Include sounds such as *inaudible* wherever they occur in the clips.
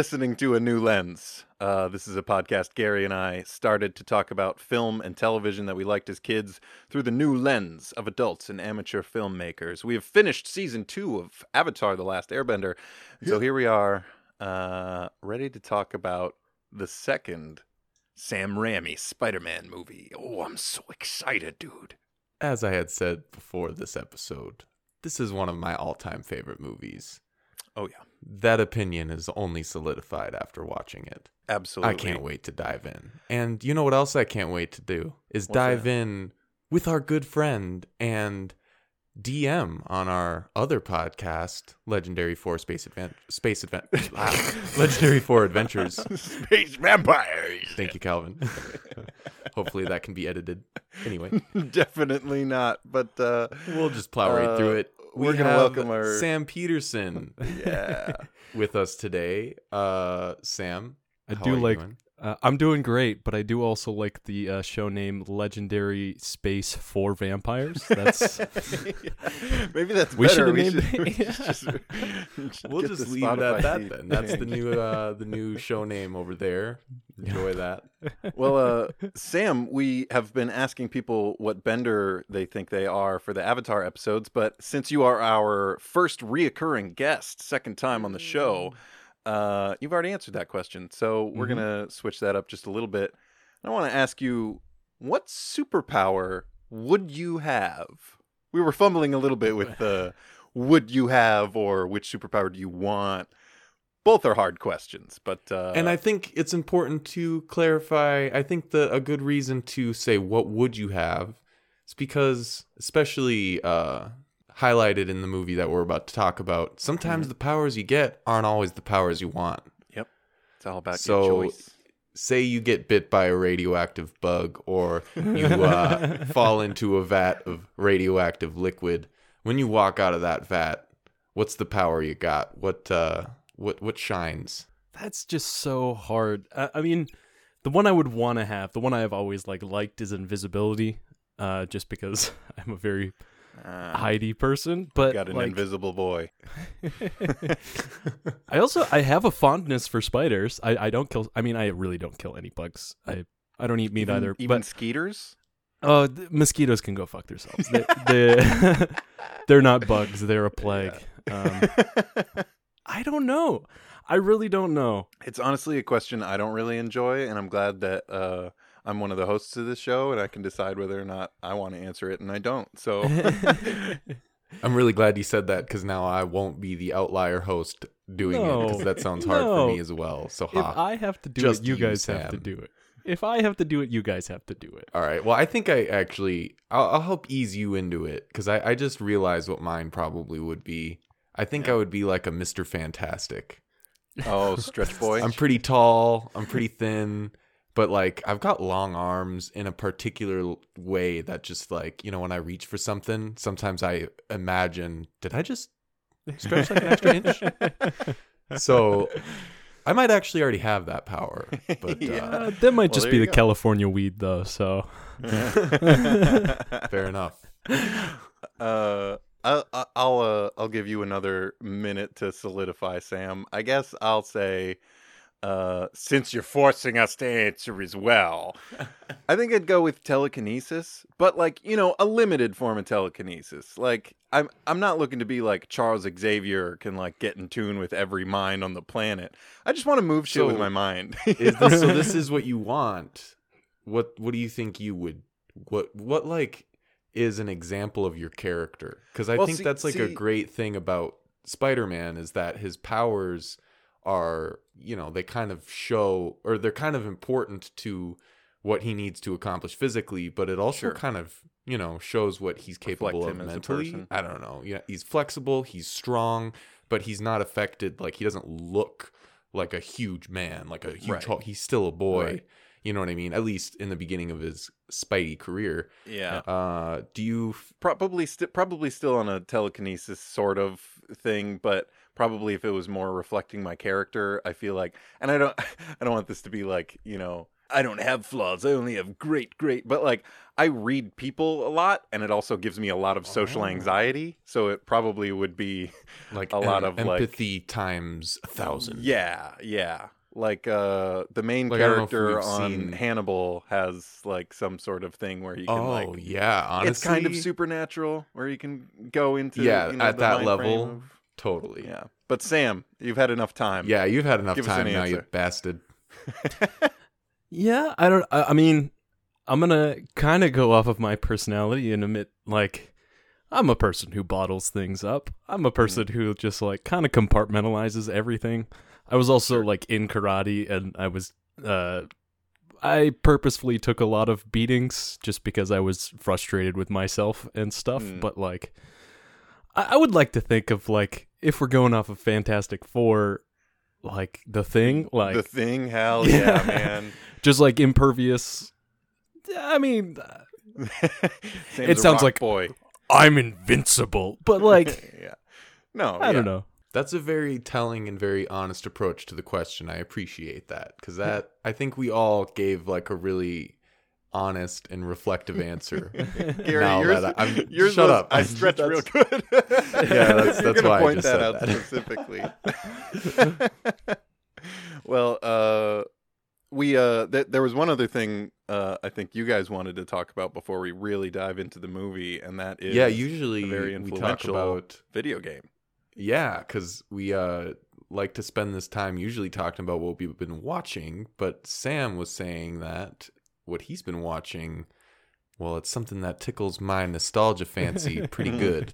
Listening to A New Lens. Uh, this is a podcast Gary and I started to talk about film and television that we liked as kids through the new lens of adults and amateur filmmakers. We have finished season two of Avatar The Last Airbender. So here we are, uh, ready to talk about the second Sam Raimi Spider Man movie. Oh, I'm so excited, dude. As I had said before this episode, this is one of my all time favorite movies. Oh, yeah. That opinion is only solidified after watching it. Absolutely. I can't wait to dive in. And you know what else I can't wait to do is What's dive that? in with our good friend and DM on our other podcast, Legendary Four Space Advent Space Advent *laughs* ah, Legendary Four Adventures. *laughs* Space vampires. Thank you, Calvin. *laughs* Hopefully that can be edited. Anyway, Definitely not. But uh, we'll just plow right Uh, through it. We're We gonna have welcome our- Sam Pedersen *laughs* yeah. with us today. Uh, Sam, I how do are you like- doing? Uh, I'm doing great, but I do also like the uh, show name Legendary Space for Vampires. That's *laughs* Maybe that's We better. should've We named should, it- we should *laughs* just, we should We'll just leave it at that then. That's the new uh *laughs* the new show name over there. Enjoy that. Well, uh, Sam, we have been asking people what bender they think they are for the Avatar episodes, but since you are our first reoccurring guest, second time on the show, uh, you've already answered that question. So we're Mhm. gonna switch that up just a little bit. I want to ask you, what superpower would you have? We were fumbling a little bit with the *laughs* would you have or which superpower do you want. Both are hard questions, but uh, and I think it's important to clarify. I think the a good reason to say what would you have is because, especially uh, highlighted in the movie that we're about to talk about, sometimes the powers you get aren't always the powers you want. Yep. It's all about So, choice. Say you get bit by a radioactive bug, or you uh, *laughs* fall into a vat of radioactive liquid. When you walk out of that vat, what's the power you got? What uh, what what shines? that's just so hard. I, I mean, the one I would want to have, the one I have always like liked, is invisibility. Uh, just because *laughs* I'm a very Uh, hidey person, but got an like, invisible boy. *laughs* I also I have a fondness for spiders. I, I don't kill. I mean, I really don't kill any bugs. I I don't eat meat even, either. Even but skeeters. Oh, the mosquitoes can go fuck themselves. They, they, *laughs* they're not bugs. They're a plague. Um, *laughs* I don't know. I really don't know. it's honestly a question I don't really enjoy, and I'm glad that uh, I'm one of the hosts of this show, and I can decide whether or not I want to answer it, and I don't. So *laughs* I'm really glad you said that because now I won't be the outlier host doing it because that sounds hard No. for me as well. So if. I have to do Just it, you you, guys have to do it. If I have to do it, you guys have to do it. All right. Well, I think I actually I'll, I'll help ease you into it because I, I just realized what mine probably would be. I think I would be like a Mister Fantastic. oh, stretch boy. *laughs* I'm pretty tall. I'm pretty thin, but like I've got long arms in a particular way that just like you know when I reach for something, sometimes I imagine did I just stretch like an extra inch? *laughs* So I might actually already have that power, but *laughs* Yeah. uh, Uh, that might Well, just be the go. California weed, though. So *laughs* fair enough. uh, I'll I'll uh, I'll give you another minute to solidify, Sam. I guess I'll say, uh, since you're forcing us to answer as well, I think I'd go with telekinesis, but like you know, a limited form of telekinesis. Like I'm I'm not looking to be like Charles Xavier can like get in tune with every mind on the planet. I just want to move shit with my mind. *laughs* Is this, so this is what you want. What what do you think you would what what like is an example of your character? Because I Well, think see- that's like a great thing about Spider-Man is that his powers are, you know, they kind of show or they're kind of important to what he needs to accomplish physically, but it also Sure. kind of, you know, shows what he's capable Reflect of mentally. I don't know. Yeah, he's flexible, he's strong, but he's not affected like he doesn't look like a huge man, like a huge Right. Hulk. He's still a boy. Right. You know what I mean? At least in the beginning of his Spidey career. yeah. Uh, do you? f- probably st- probably still on a telekinesis sort of thing but probably if it was more reflecting my character i feel like and i don't *laughs* i don't want this to be like you know I don't have flaws. I only have great, great. But like, I read people a lot, and it also gives me a lot of social Oh. anxiety. So it probably would be, *laughs* Like A lot of, like- empathy times a thousand. yeah, yeah. Like uh, the main Like, I don't know if character on seen- Hannibal has like some sort of thing where he can Oh like. yeah, honestly, it's kind of supernatural where you can go into Yeah, you know, at that level, of- Totally. yeah, but Sam, you've had enough time. Yeah, you've had enough Give us an time now, you answer. bastard. *laughs* Yeah, I don't. I, I mean, I'm gonna kind of go off of my personality and admit, like, I'm a person who bottles things up. I'm a person who just like kind of compartmentalizes everything. I was also like in karate, and I was, uh, I purposefully took a lot of beatings just because I was frustrated with myself and stuff. Mm. But like, I, I would like to think of like if we're going off of Fantastic Four, like the thing, like the thing, hell Yeah. yeah, man. *laughs* just like impervious. I mean, uh, *laughs* It sounds like- boy. I'm invincible, but like *laughs* yeah, no, I yeah. don't know. That's a very telling and very honest approach to the question. I appreciate that because that I think we all gave like a really honest and reflective answer. *laughs* Gary, Now yours, that I- I'm- yours shut was- up. I stretch real good. *laughs* Yeah, that's- *laughs* You're that's gonna why I point just that said out that. specifically. well, uh, we uh, th- there was one other thing uh, I think you guys wanted to talk about before we really dive into the movie, and that is yeah, usually a very we talk influential about video game. yeah, because we uh like to spend this time usually talking about what we've been watching. But Sam was saying that what he's been watching, well, it's something that tickles my nostalgia fancy pretty *laughs* good.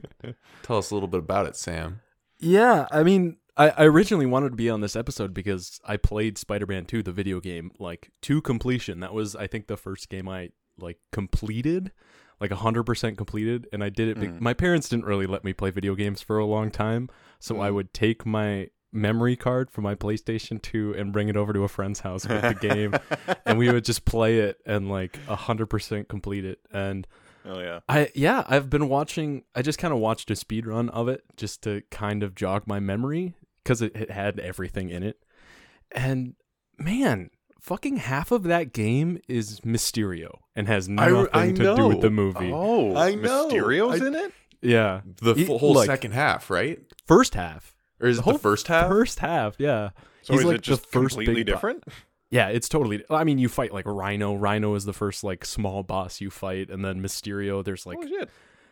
Tell us a little bit about it, Sam. Yeah, I mean, I, I originally wanted to be on this episode because I played Spider-Man 2, the video game, like to completion. That was, I think, the first game I like completed, like hundred percent completed, and I did it. be- Mm. My parents didn't really let me play video games for a long time, so I Mm. would take my memory card from my PlayStation 2 and bring it over to a friend's house with the game, and we would just play it and like hundred percent complete it. And Oh yeah. I yeah, I've been watching. I just kind of watched a speed run of it just to kind of jog my memory because it, it had everything in it. And man, fucking half of that game is Mysterio and has nothing I to do with the movie. Oh, I know. Mysterio's I- in it. Yeah, The He- full whole like- second half, right? first half. Or is The it the whole first half? First half, yeah. So He's is like it just first completely big bo- different? Yeah, it's totally. I mean, you fight like Rhino. Rhino is the first like small boss you fight, and then Mysterio. There's like oh shit.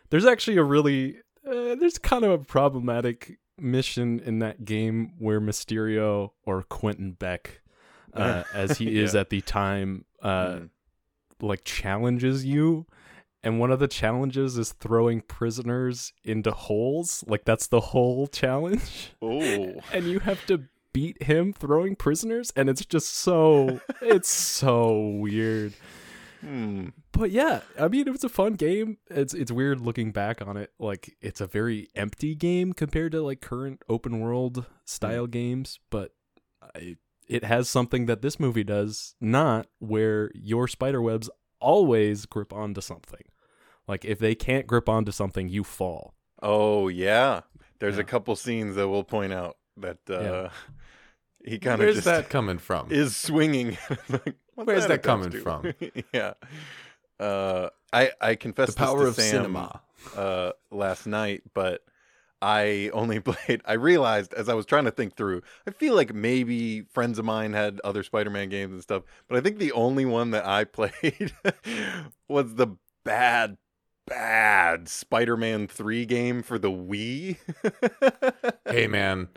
there's actually a really uh, there's kind of a problematic mission in that game where Mysterio or Quentin Beck, uh, *laughs* as he is Yeah. at the time, uh, Mm. like challenges you. And one of the challenges is throwing prisoners into holes. Like that's the whole challenge. Oh. *laughs* And you have to beat him throwing prisoners and it's just so *laughs* it's so weird Hmm. but yeah, I mean, it was a fun game. It's it's weird looking back on it. Like it's a very empty game compared to like current open world style games, but I, it has something that this movie does not, where your spider webs always grip onto something. Like if they can't grip onto something, you fall. Oh yeah. There's Yeah. a couple scenes that we'll point out that uh, Yeah. *laughs* he kind of Where's just that coming from? is swinging. *laughs* Like, Where's that attached coming to? from? *laughs* yeah. Uh, I I confess the power this of to Sam, cinema. uh, last night, but I only played. I realized as I was trying to think through, I feel like maybe friends of mine had other Spider-Man games and stuff, but I think the only one that I played was the bad, bad Spider-Man Three game for the Wii. *laughs* Hey man,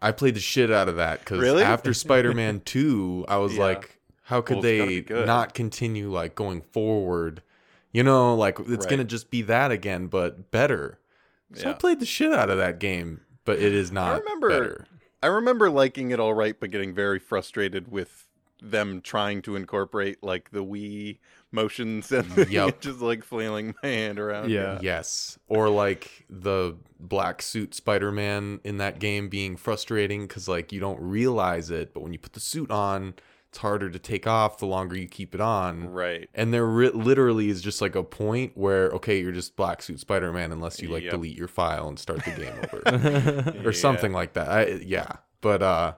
I played the shit out of that because Really? after *laughs* Spider-Man Two, I was Yeah. like, how could Well, they not continue like going forward? You know, like it's Right. gonna just be that again, but better. So I played the shit out of that game, but it is not I remember- better. I remember liking it all right, but getting very frustrated with them trying to incorporate like the Wii motion sensing, *laughs* Yup. just like flailing my hand around. Yeah. Yes. Or like the black suit Spider-Man in that game being frustrating cuz like you don't realize it, but when you put the suit on, it's harder to take off the longer you keep it on. Right. And there ri- literally is just like a point where okay, you're just black suit Spider-Man unless you like Yep. delete your file and start the game over *laughs* or something like that. I, yeah. But uh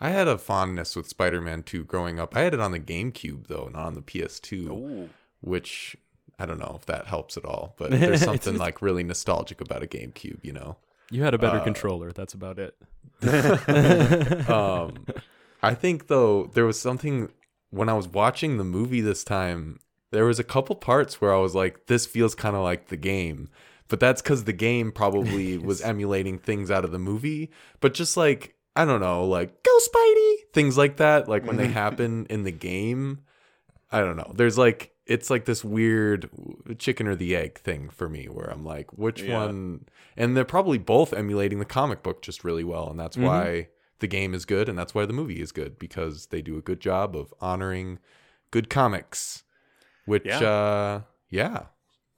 I had a fondness with Spider-Man 2 growing up. I had it on the GameCube though, not on the PS2, Ooh. which I don't know if that helps at all, but *laughs* there's something like really nostalgic about a GameCube, you know. You had a better Uh, controller. That's about it. *laughs* *laughs* um, I think though there was something when I was watching the movie this time. There was a couple parts where I was like, "This feels kind of like the game," but that's because the game probably was emulating things out of the movie. But just like I don't know, like "Go Spidey," things like that, like when they *laughs* happen in the game. I don't know. There's like it's like this weird chicken or the egg thing for me, where I'm like, which Yeah. one? And they're probably both emulating the comic book just really well, and that's Mhm. why the game is good, and that's why the movie is good because they do a good job of honoring good comics. Which, Yeah. uh, yeah,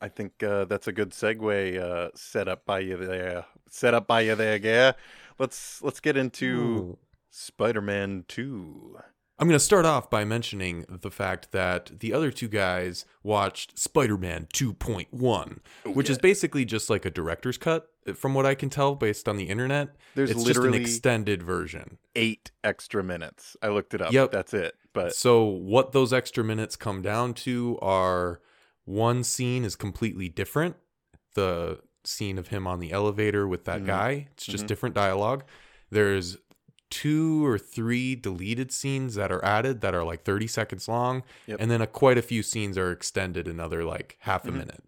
I think uh, that's a good segue uh, set up by you there. Set up by you there, yeah. Let's let's get into Ooh. Spider-Man Two. I'm going to start off by mentioning the fact that the other two guys watched Spider Man 2.1, which is basically just like a director's cut, eh, from what I can tell based on the internet. There's it's just an extended version. eight extra minutes. I looked it up. Yep. That's it. But So, what those extra minutes come down to are one scene is completely different. The scene of him on the elevator with that Mhm. guy, it's just Mhm. different dialogue. There's two or three deleted scenes that are added that are like 30 seconds long. Yep. And then a, quite a few scenes are extended another like half a Mhm. minute.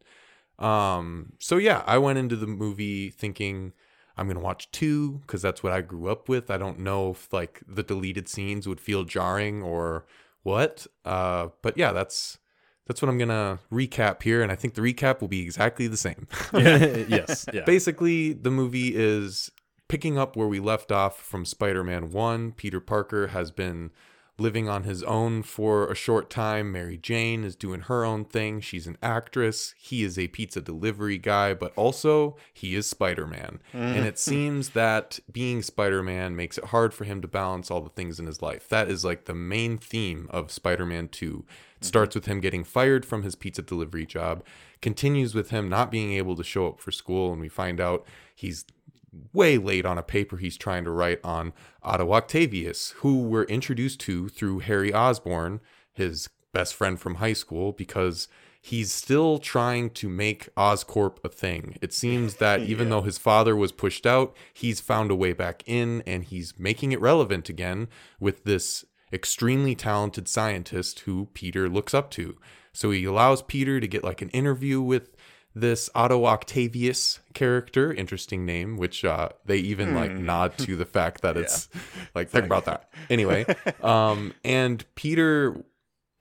Um, so yeah, I went into the movie thinking I'm gonna watch two because that's what I grew up with. I don't know if like the deleted scenes would feel jarring or what. Uh, but yeah, that's that's what I'm gonna recap here, and I think the recap will be exactly the same. *laughs* *laughs* yes. Yeah. Basically, the movie is picking up where we left off from Spider-Man 1. Peter Parker has been living on his own for a short time. Mary Jane is doing her own thing. She's an actress. He is a pizza delivery guy, but also he is Spider-Man. And it mm. *laughs* seems that being Spider-Man makes it hard for him to balance all the things in his life. That is like the main theme of Spider-Man 2. It mm-hmm. starts with him getting fired from his pizza delivery job, continues with him not being able to show up for school, and we find out he's way late on a paper he's trying to write on Otto Octavius, who we're introduced to through Harry Osborn, his best friend from high school, because he's still trying to make Oscorp a thing. It seems *laughs* that even Yeah. though his father was pushed out, he's found a way back in and he's making it relevant again with this extremely talented scientist who Peter looks up to. So he allows Peter to get like an interview with this Otto Octavius character, interesting name, which uh, they even like nod to the fact that *laughs* it's *laughs* like think about that. *laughs* Anyway, um, and Peter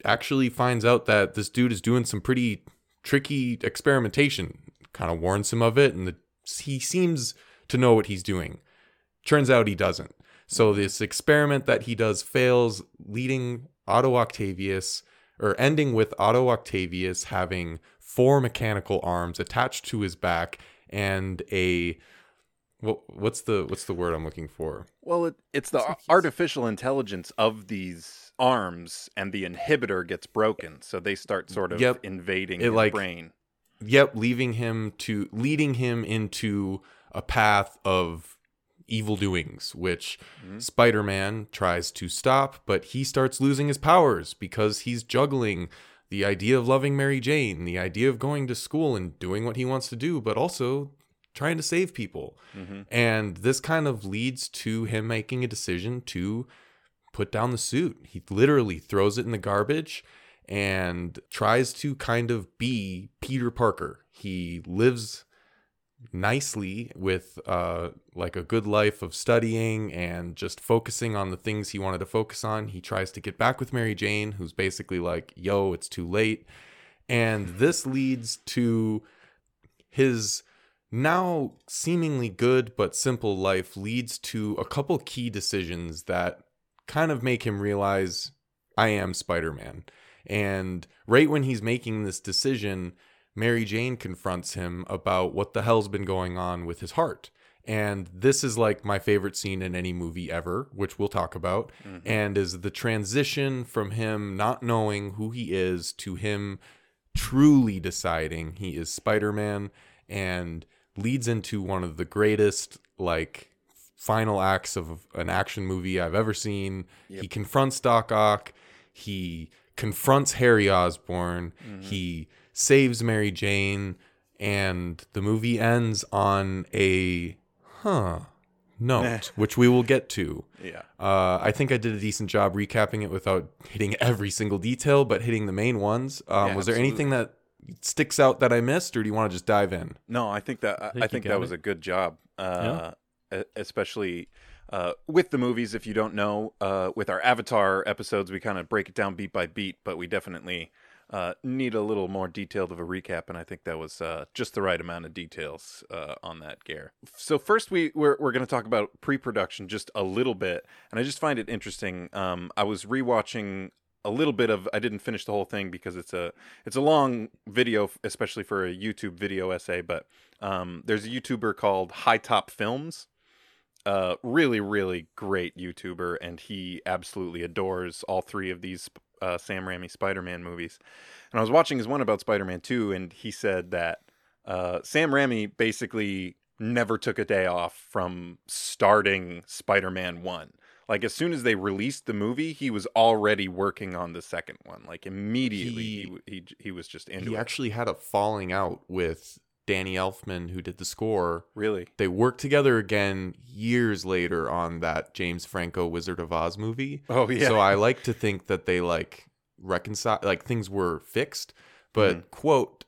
actually finds out that this dude is doing some pretty tricky experimentation. Kind of warns him of it, and the, he seems to know what he's doing. Turns out he doesn't. So this experiment that he does fails, leading Otto Octavius or ending with Otto Octavius having four mechanical arms attached to his back and a what, what's the what's the word I'm looking for? Well, it, it's the ar- artificial intelligence of these arms, and the inhibitor gets broken, so they start sort of Yep. invading It, his like- brain. Yep, leaving him to leading him into a path of evil doings, which Mhm. Spider-Man tries to stop, but he starts losing his powers because he's juggling the idea of loving Mary Jane, the idea of going to school and doing what he wants to do, but also trying to save people. Mhm. And this kind of leads to him making a decision to put down the suit. He literally throws it in the garbage and tries to kind of be Peter Parker. He lives nicely with uh like a good life of studying and just focusing on the things he wanted to focus on. He tries to get back with Mary Jane, who's basically like, "Yo, it's too late." And *laughs* this leads to his now seemingly good but simple life leads to a couple key decisions that kind of make him realize I am Spider-Man. And right when he's making this decision, Mary Jane confronts him about what the hell's been going on with his heart. And this is like my favorite scene in any movie ever, which we'll talk about, Mhm. and is the transition from him not knowing who he is to him truly deciding he is Spider-Man and leads into one of the greatest like final acts of an action movie I've ever seen. Yep. He confronts Doc Ock. He confronts Harry Osborn. Mm-hmm. He saves Mary Jane, and the movie ends on a huh note, which we will get to. Yeah. Uh, I think I did a decent job recapping it without hitting every single detail, but hitting the main ones. Um, Yeah, was there absolutely. anything that sticks out that I missed, or do you want to just dive in? No, I think that I, think I think got that was it. a good job. Uh, e- especially uh, with the movies. If you don't know, uh, with our Avatar episodes, we kind of break it down beat by beat, but we definitely uh, need a little more detailed of a recap, and I think that was uh, just the right amount of details uh, on that Gare. So first, we we're, we're going to talk about pre-production just a little bit, and I just find it interesting. Um, I was rewatching a little bit of I didn't finish the whole thing because it's a it's a long video especially for a YouTube video essay but um, there's a YouTuber called HiTop Films uh really really great YouTuber and he absolutely adores all three of these uh, Sam Raimi Spider-Man movies and I was watching his one about Spider-Man 2 and he said that uh, Sam Raimi basically never took a day off from starting Spider-Man 1 like as soon as they released the movie, he was already working on the second one. Like immediately, he He- he, he, he was just into he it. actually had a falling out with Danny Elfman, who did the score. really, They worked together again years later on that James Franco Wizard of Oz movie. oh yeah, So I like to think that they like reconcile, like things were fixed. But Mhm. quote,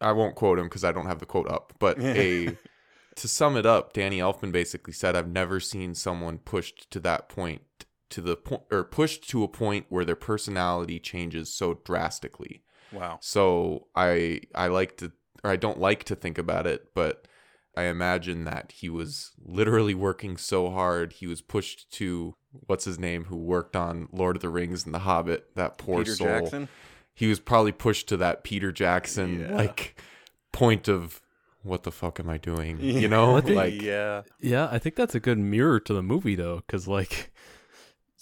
I won't quote him because I don't have the quote up. But a *laughs* to sum it up, Danny Elfman basically said, "I've never seen someone pushed to that point, to the point, or pushed to a point where their personality changes so drastically." wow, So I I like to or I don't like to think about it, but I imagine that he was literally working so hard. He was pushed to what's his name who worked on Lord of the Rings and The Hobbit, that poor Peter soul. Jackson. He was probably pushed to that Peter Jackson Yeah. like point of what the fuck am I doing? *laughs* You know? Think- like yeah, Yeah, I think that's a good mirror to the movie though, because like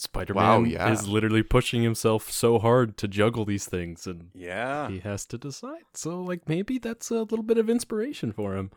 Spider-Man Wow, yeah. is literally pushing himself so hard to juggle these things, and yeah, he has to decide. So like maybe that's a little bit of inspiration for him.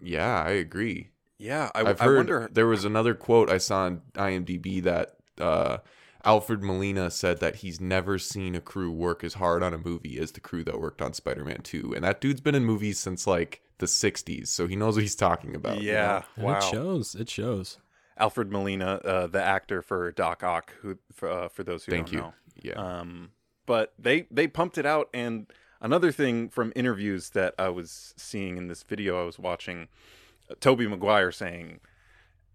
yeah, I agree. yeah. I, I've I heard wonder. there was another quote I saw on IMDb that uh, Alfred Molina said that he's never seen a crew work as hard on a movie as the crew that worked on Spider-Man 2. And that dude's been in movies since like the 60s, so he knows what he's talking about. you Yeah, know? Wow. It shows. It shows. Alfred Molina, uh, the actor for Doc Ock, who for, uh, for those who Thank don't you. know. Yeah. Um, but they they pumped it out, and another thing from interviews that I was seeing in this video I was watching, uh, Tobey Maguire saying,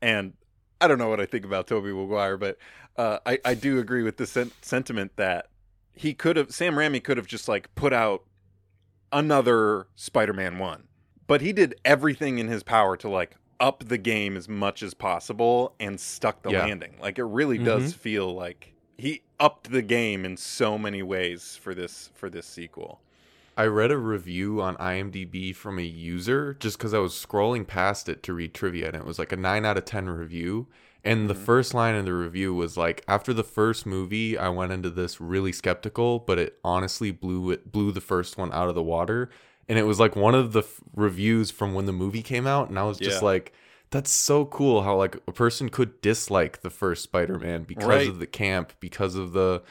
and I don't know what I think about Tobey Maguire, but uh, I I do agree with the sen- sentiment that he could have Sam Raimi could have just like put out another Spider-Man one, but he did everything in his power to like up the game as much as possible and stuck the Yeah. landing. Like it really mm-hmm. does feel like he upped the game in so many ways for this for this sequel. I read a review on IMDb from a user just because I was scrolling past it to read trivia, and it was like a 9 out of 10 review. And the mm-hmm. first line in the review was like, after the first movie, I went into this really skeptical, but it honestly blew it blew the first one out of the water. And it was like one of the f- reviews from when the movie came out, and I was just Yeah. like, that's so cool how like a person could dislike the first Spider-Man because Right. of the camp, because of the,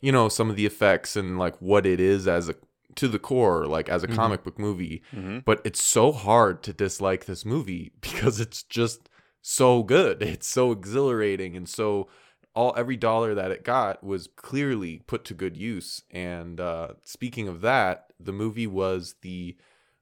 you know, some of the effects and like what it is as a to the core, like as a comic book movie. Mm-hmm. But it's so hard to dislike this movie *laughs* because it's just so good. It's so exhilarating and so all every dollar that it got was clearly put to good use. And uh, speaking of that, the movie was the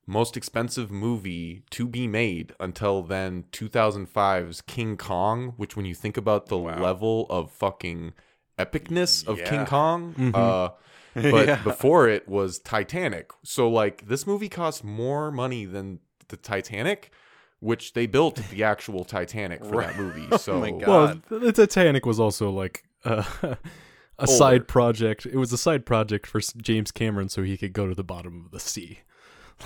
most expensive movie to be made until then 2005's King Kong, which when you think about the Wow. level of fucking epicness of Yeah. King Kong, Mhm. uh *laughs* but Yeah. before it was Titanic. So like this movie cost more money than the Titanic, which they built the *laughs* actual Titanic for that Right. movie. *laughs* Oh So my God. Well, the Titanic was also like *laughs* uh, a Older. side project. It was a side project for James Cameron so he could go to the bottom of the sea.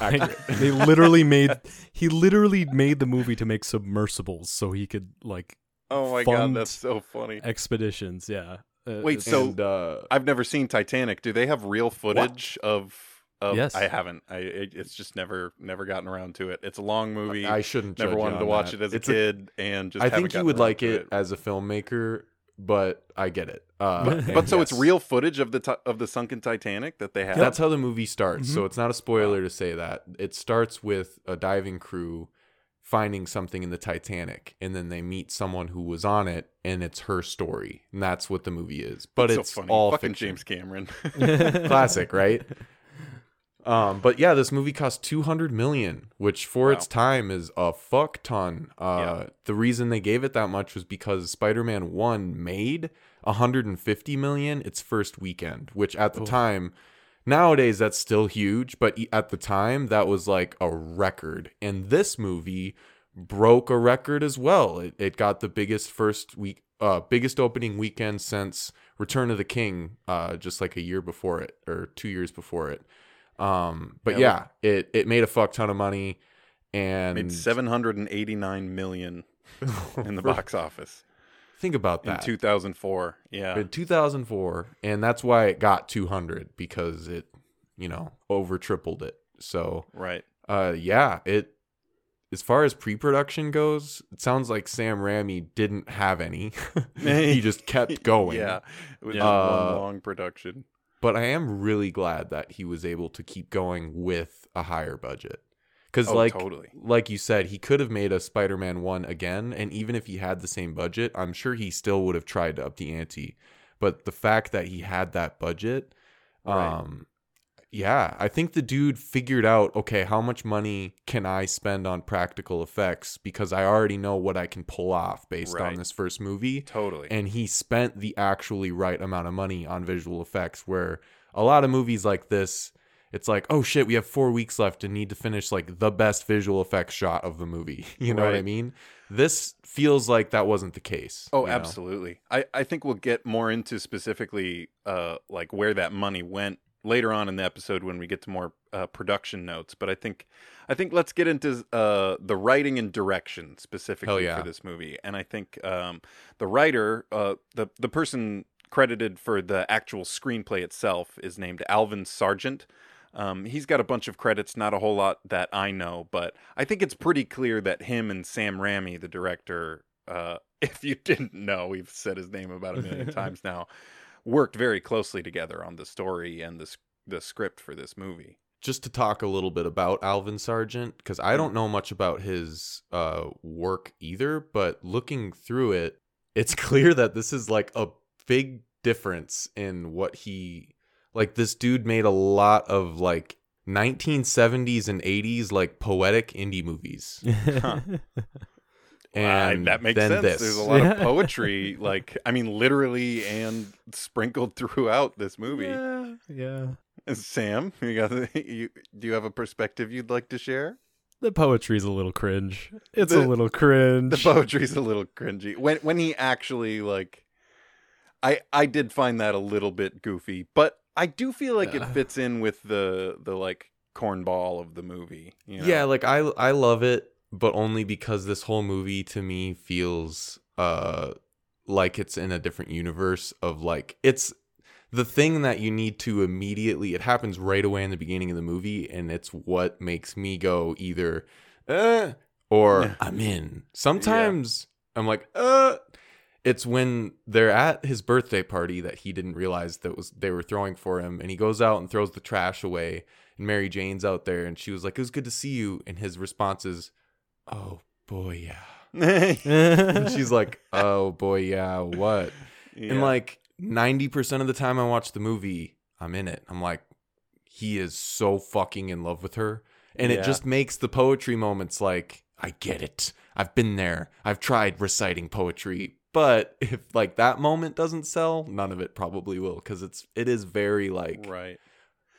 Like, they literally made he literally made the movie to make submersibles so he could like Oh my god, that's so funny. expeditions. Yeah. Uh, Wait, so- and, uh, I've never seen Titanic. Do they have real footage of Of, Yes. I haven't. I it, it's just never never gotten around to it. It's a long movie. I shouldn't. never judge you wanted to watch that. it as a It's kid, and just I think you would like to it as a filmmaker, but I get it. Uh, *laughs* But, but so it's real footage of the ti of the sunken Titanic that they have. That's how the movie starts. So Mhm. it's not a spoiler to say that. It starts with a diving crew finding something in the Titanic and then they meet someone who was on it and it's her story. And that's what the movie is. But That's it's so funny. all fucking fiction. James Cameron. *laughs* Classic, right? Um, but yeah, this movie cost 200 million, which for Wow. its time is a fuck ton. Uh, the reason they gave it that much was because Spider-Man 1 made 150 million its first weekend, which at the Oof. time nowadays that's still huge, but at the time that was like a record. And this movie broke a record as well. It, it got the biggest first week uh biggest opening weekend since Return of the King uh just like a year before it or 2 years before it. Um but Yeah, yeah, it it made a fuck ton of money and Made 789 million *laughs* in the box office Think about that. in 2004. Yeah. in 2004 and that's why it got 200 because it you know over tripled it so Right. uh yeah it as far as pre-production goes it sounds like sam Raimi didn't have any *laughs* he *laughs* just kept going Yeah. It was Yeah. one Uh, long production. But i am really glad that he was able to keep going with a higher budget because Oh, like totally. like you said he could have made a spider-man 1 again and even if he had the same budget i'm sure he still would have tried to up the ante but the fact that he had that budget Right. um yeah i think the dude figured out okay how much money can i spend on practical effects because i already know what i can pull off based on this first movie Totally. and he spent the actually right amount of money on visual effects where a lot of movies like this it's like oh shit we have four weeks left and need to finish like the best visual effects shot of the movie *laughs* you know what i mean this feels like that wasn't the case Oh, know? absolutely. I, I think we'll get more into specifically uh, like where that money went later on in the episode when we get to more uh, production notes. But I think I think let's get into uh, the writing and direction specifically yeah. for this movie. And I think um, the writer, uh, the the person credited for the actual screenplay itself, is named Alvin Sargent. Um, he's got a bunch of credits, not a whole lot that I know, but I think it's pretty clear that him and Sam Raimi, the director, uh, *laughs* if you didn't know, we've said his name about a million *laughs* times now, worked very closely together on the story and the the script for this movie. just to talk a little bit about Alvin Sargent because I don't know much about his uh, work either, but looking through it, it's *laughs* clear that this is like a big difference in what he like. This dude made a lot of like 1970s and 80s like poetic indie movies, *laughs* I- *laughs* and that makes then sense. This. There's a lot of *laughs* poetry, like I mean, literally and sprinkled throughout this movie. yeah, yeah. Sam, you got *laughs* you? Do you have a perspective you'd like to share? The poetry's a little cringe. It's The- a little cringe. The poetry's a little cringy. When when he actually like, I I did find that a little bit goofy, but I do feel like it Uh. fits in with the the like cornball of the movie. You know? Yeah, like I I love it, but only because this whole movie to me feels uh like it's in a different universe of like it's the thing that you need to immediately it happens right away in the beginning of the movie and it's what makes me go either uh or Yeah. I'm in. Sometimes I'm like uh it's when they're at his birthday party that he didn't realize that was they were throwing for him and he goes out and throws the trash away and Mary Jane's out there and she was like it was good to see you and his response is oh boy yeah *laughs* and she's like oh boy yeah what and like 90% of the time I watch the movie I'm in it I'm like he is so fucking in love with her and Yeah. it just makes the poetry moments like I get it I've been there I've tried reciting poetry but if like that moment doesn't sell none of it probably will cuz it's it is very like right.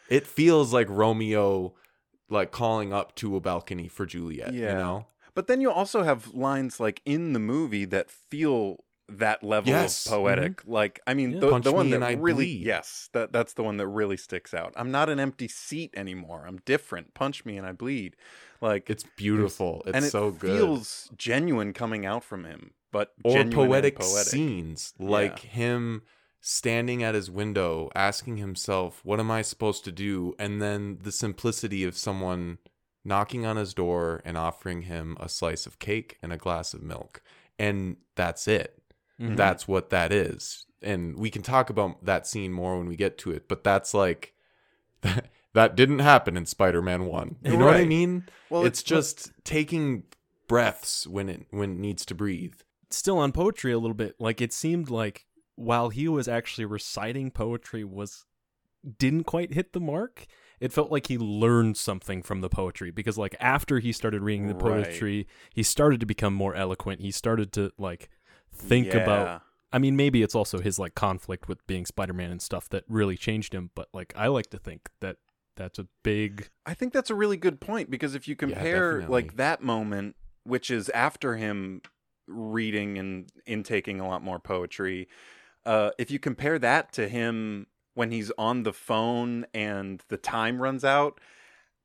it feels like Romeo like calling up to a balcony for Juliet, Yeah. you know? But then you also have lines like in the movie that feel that level Yes. of poetic. Like I mean, Yeah. the, the one that I really bleed. yes, that that's the one that really sticks out. I'm not an empty seat anymore. I'm different. Punch me and I bleed. Like It's beautiful. It's and it so good. feels genuine coming out from him, but or poetic, poetic. scenes like him standing at his window asking himself, What am I supposed to do? And then the simplicity of someone knocking on his door and offering him a slice of cake and a glass of milk. And that's it. Mhm. That's what that is. And we can talk about that scene more when we get to it, but that's like *laughs* that didn't happen in Spider-Man 1. You know what I mean? Well, it's just taking breaths when it when it needs to breathe. still on poetry a little bit. Like it seemed like while he was actually reciting poetry was didn't quite hit the mark. It felt like he learned something from the poetry because like after he started reading the Right. poetry, he started to become more eloquent. He started to like think about I mean maybe it's also his like conflict with being Spider-Man and stuff that really changed him, but like I like to think that that's a big I think that's a really good point because if you compare definitely. like that moment, which is after him reading and intaking a lot more poetry, uh, if you compare that to him when he's on the phone and the time runs out,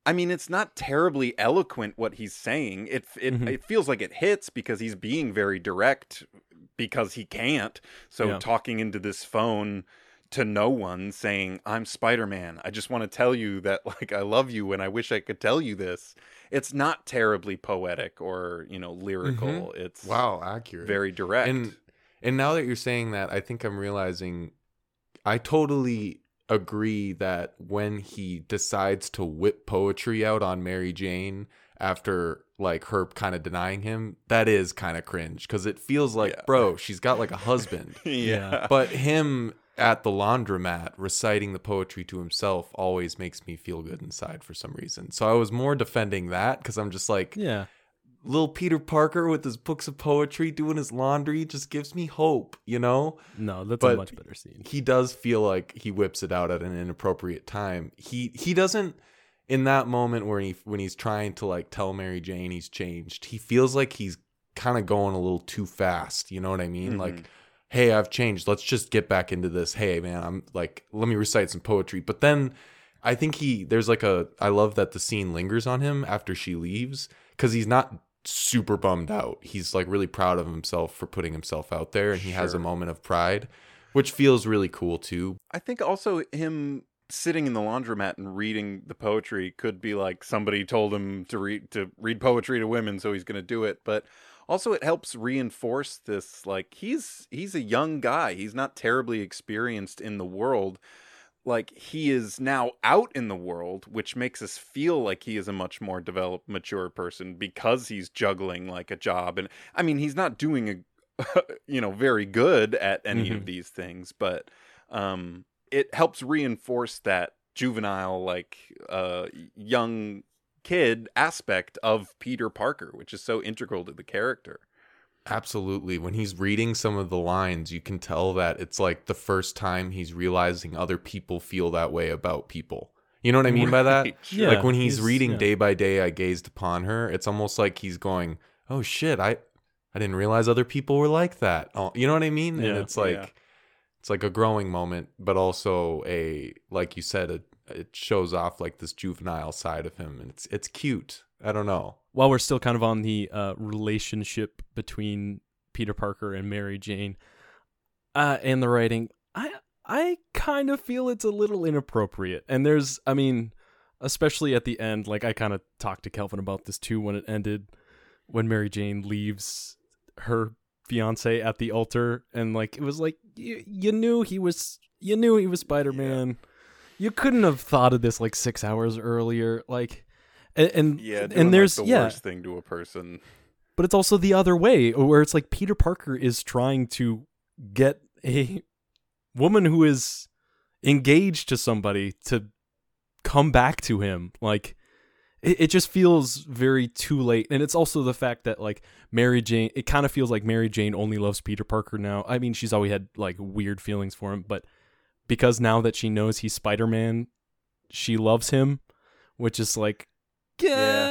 I mean, it's not terribly eloquent what he's saying. It it Mhm. it feels like it hits because he's being very direct because he can't. So Yeah. talking into this phone to no one saying, "I'm Spider-Man. I just want to tell you that *laughs* like I love you and I wish I could tell you this." It's not terribly poetic or, you know, lyrical. It's Wow, accurate. very direct. And and now that you're saying that, I think I'm realizing I totally agree that when he decides to whip poetry out on Mary Jane after like her kind of denying him, that is kind of cringe because it feels like, Yeah. bro, she's got like a husband. *laughs* yeah. but him at the laundromat reciting the poetry to himself always makes me feel good inside for some reason. So I was more defending that because I'm just like, yeah. Little Peter Parker with his books of poetry doing his laundry just gives me hope, you know? No, that's a much better scene. He does feel like he whips it out at an inappropriate time. He he doesn't in that moment where he when he's trying to like tell Mary Jane he's changed. He feels like he's kind of going a little too fast, you know what I mean? Mhm. Like hey, I've changed. Let's just get back into this. Hey, man, I'm like let me recite some poetry. But then I think he there's like a I love that the scene lingers on him after she leaves cuz he's not super bummed out. He's like really proud of himself for putting himself out there and he has a moment of pride, which feels really cool too. I think also him sitting in the laundromat and reading the poetry could be like somebody told him to read to read poetry to women so he's going to do it but also it helps reinforce this like he's he's a young guy he's not terribly experienced in the world like he is now out in the world which makes us feel like he is a much more developed mature person because he's juggling like a job and i mean he's not doing a *laughs* you know very good at any of Mhm. these things but um it helps reinforce that juvenile like uh young kid aspect of Peter Parker which is so integral to the character Absolutely. When he's reading some of the lines, you can tell that it's like the first time he's realizing other people feel that way about people. You know what I mean by that? Yeah. like when he's, he's- reading yeah. day by day I gazed upon her, it's almost like he's going, "Oh shit, I I didn't realize other people were like that." Oh, you know what I mean? And Yeah. it's like Yeah. it's like a growing moment, but also a like you said it it shows off like this juvenile side of him and it's it's cute. I don't know. while we're still kind of on the uh, relationship between Peter Parker and Mary Jane uh, and the writing, I I kind of feel it's a little inappropriate. And there's, I mean, especially at the end, like I kind of talked to Kelvin about this too when it ended, when Mary Jane leaves her fiance at the altar, and like it was like you you knew he was you knew he was Spider Man. You couldn't have thought of this like six hours earlier, like. And, and yeah and there's like, the yeah. worst thing to a person. But it's also the other way where it's like Peter Parker is trying to get a woman who is engaged to somebody to come back to him. Like it, it just feels very too late. And it's also the fact that like Mary Jane it kind of feels like Mary Jane only loves Peter Parker now. I mean she's always had like weird feelings for him but because now that she knows he's Spider-Man she loves him which is like yeah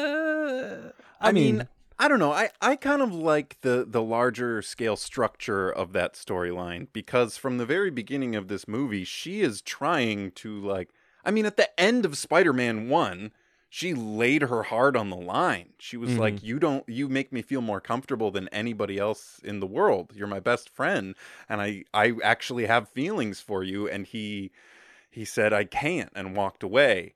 I, I mean mean, I don't know. I, I kind of like the the larger scale structure of that storyline because from the very beginning of this movie, she is trying to like I mean, at the end of Spider-Man 1, she laid her heart on the line. She was Mhm. like, "You don't you make me feel more comfortable than anybody else in the world. You're my best friend and I I actually have feelings for you." And he he said, "I can't," and walked away.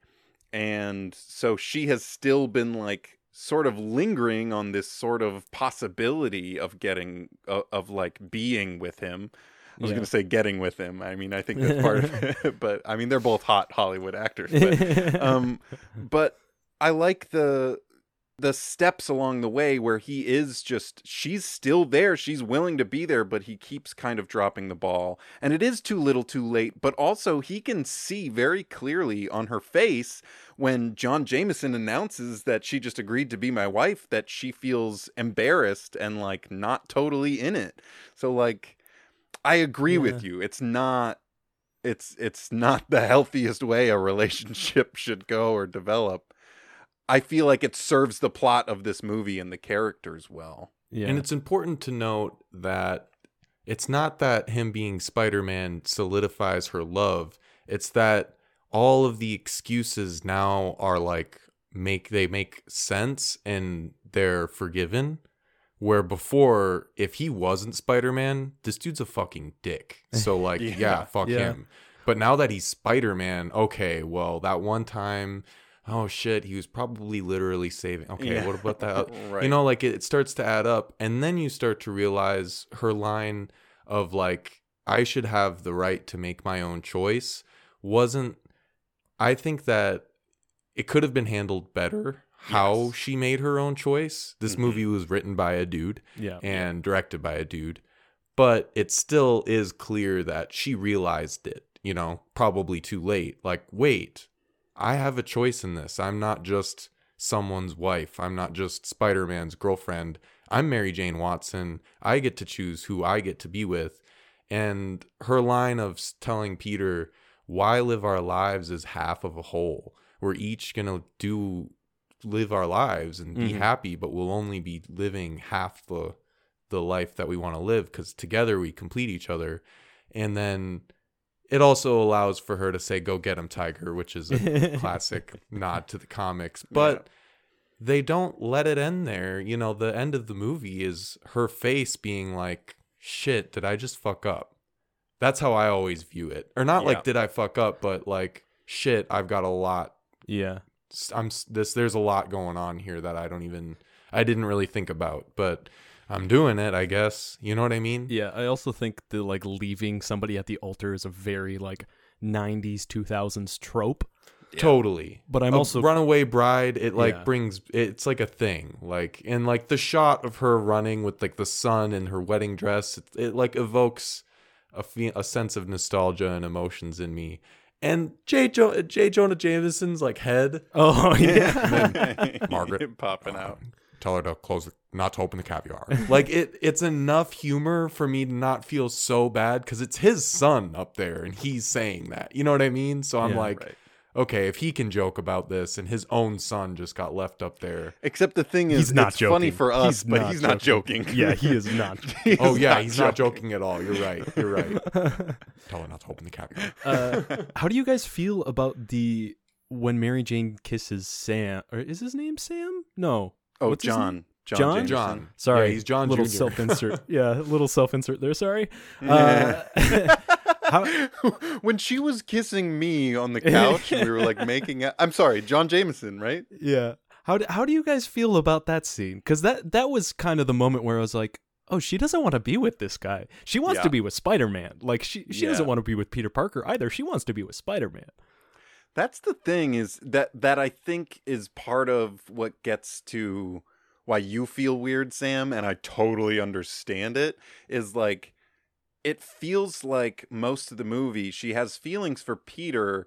And so she has still been like sort of lingering on this sort of possibility of getting of, of like being with him. I was Yeah. going to say getting with him. I mean, I think that's part of it, *laughs* *laughs* but I mean, they're both hot Hollywood actors. But um but i like the the steps along the way where he is just she's still there she's willing to be there but he keeps kind of dropping the ball and it is too little too late but also he can see very clearly on her face when john jameson announces that she just agreed to be my wife that she feels embarrassed and like not totally in it so like i agree with you it's not it's it's not the *laughs* healthiest way a relationship should go or develop. I feel like it serves the plot of this movie and the characters well. yeah. And it's important to note that it's not that him being Spider Man solidifies her love. It's that all of the excuses now are like make they make sense and they're forgiven. Where before, if he wasn't Spider Man, this dude's a fucking dick. So *laughs* like, Yeah. yeah, fuck Yeah. him. But now that he's Spider Man, okay, well, that one time, oh shit, he was probably literally saving. Okay, Yeah. what about that? *laughs* right. You know, like it, it starts to add up, and then you start to realize her line of like, "I should have the right to make my own choice." Wasn't I think that it could have been handled better how Yes. she made her own choice. This Mhm. movie was written by a dude yeah. and directed by a dude, but it still is clear that she realized it, you know, probably too late. Like, wait, I have a choice in this. I'm not just someone's wife. I'm not just Spider Man's girlfriend. I'm Mary Jane Watson. I get to choose who I get to be with. And her line of telling Peter, why live our lives as half of a whole? We're each going to do live our lives and be Mhm. happy, but we'll only be living half the the life that we want to live because together we complete each other. And then it also allows for her to say, "Go get him, Tiger," which is a *laughs* classic *laughs* nod to the comics. But they don't let it end there. You know, the end of the movie is her face being like, "Shit, did I just fuck up?" That's how I always view it. Or not Yeah. like, "Did I fuck up?" but like, "Shit, I've got a lot yeah. I'm this there's a lot going on here that I don't even I didn't really think about, but I'm doing it, I guess. You know what I mean? Yeah, I also think the like leaving somebody at the altar is a very like 90s 2000s trope. Yeah. Totally. But I'm A also runaway bride, it like Yeah. brings it's like a thing. Like and like the shot of her running with like the sun in her wedding dress, it, it like evokes a fe- a sense of nostalgia and emotions in me. And J. Jo- J. Jonah Jameson's like head Oh *laughs* yeah. Margaret. *laughs* popping out. tell her to close the, not to open the caviar *laughs* like it it's enough humor for me to not feel so bad because it's his son up there and he's saying that you know what i mean so i'm Yeah, like right. okay if he can joke about this and his own son just got left up there Except the thing is, He's not it's funny for us, He's but not he's not joking. yeah, he is *laughs* not. He is oh yeah he's not joking at all you're right you're right uh, *laughs* tell her not to open the caviar how do you guys feel about the when Mary Jane kisses Sam or is his name Sam? No. Oh, What's his John. John. John? John Sorry. yeah, he's john little Jr. self-insert. *laughs* yeah, little self-insert there, sorry. Yeah. Uh, *laughs* how, *laughs* when she was kissing me on the couch, we were like making. out I'm sorry, John Jameson, right? Yeah. How do, how do you guys feel about that scene? Because that that was kind of the moment where I was like, oh, she doesn't want to be with this guy. She wants Yeah. to be with Spider Man. Like she she doesn't want to be with Peter Parker either. She wants to be with Spider Man. That's the thing is that that I think is part of what gets to why you feel weird, Sam, and I totally understand it. Is like it feels like most of the movie she has feelings for Peter,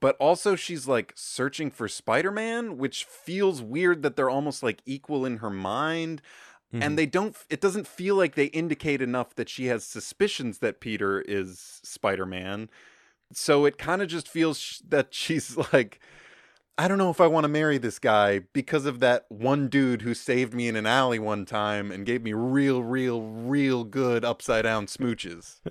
but also she's like searching for Spider-Man, which feels weird that they're almost like equal in her mind. Mm-hmm. And they don't it doesn't feel like they indicate enough that she has suspicions that Peter is Spider-Man. So it kind of just feels sh- that she's *laughs* like I don't know if I want to marry this guy because of that one dude who saved me in an alley one time and gave me real real real good upside down smooches. *laughs*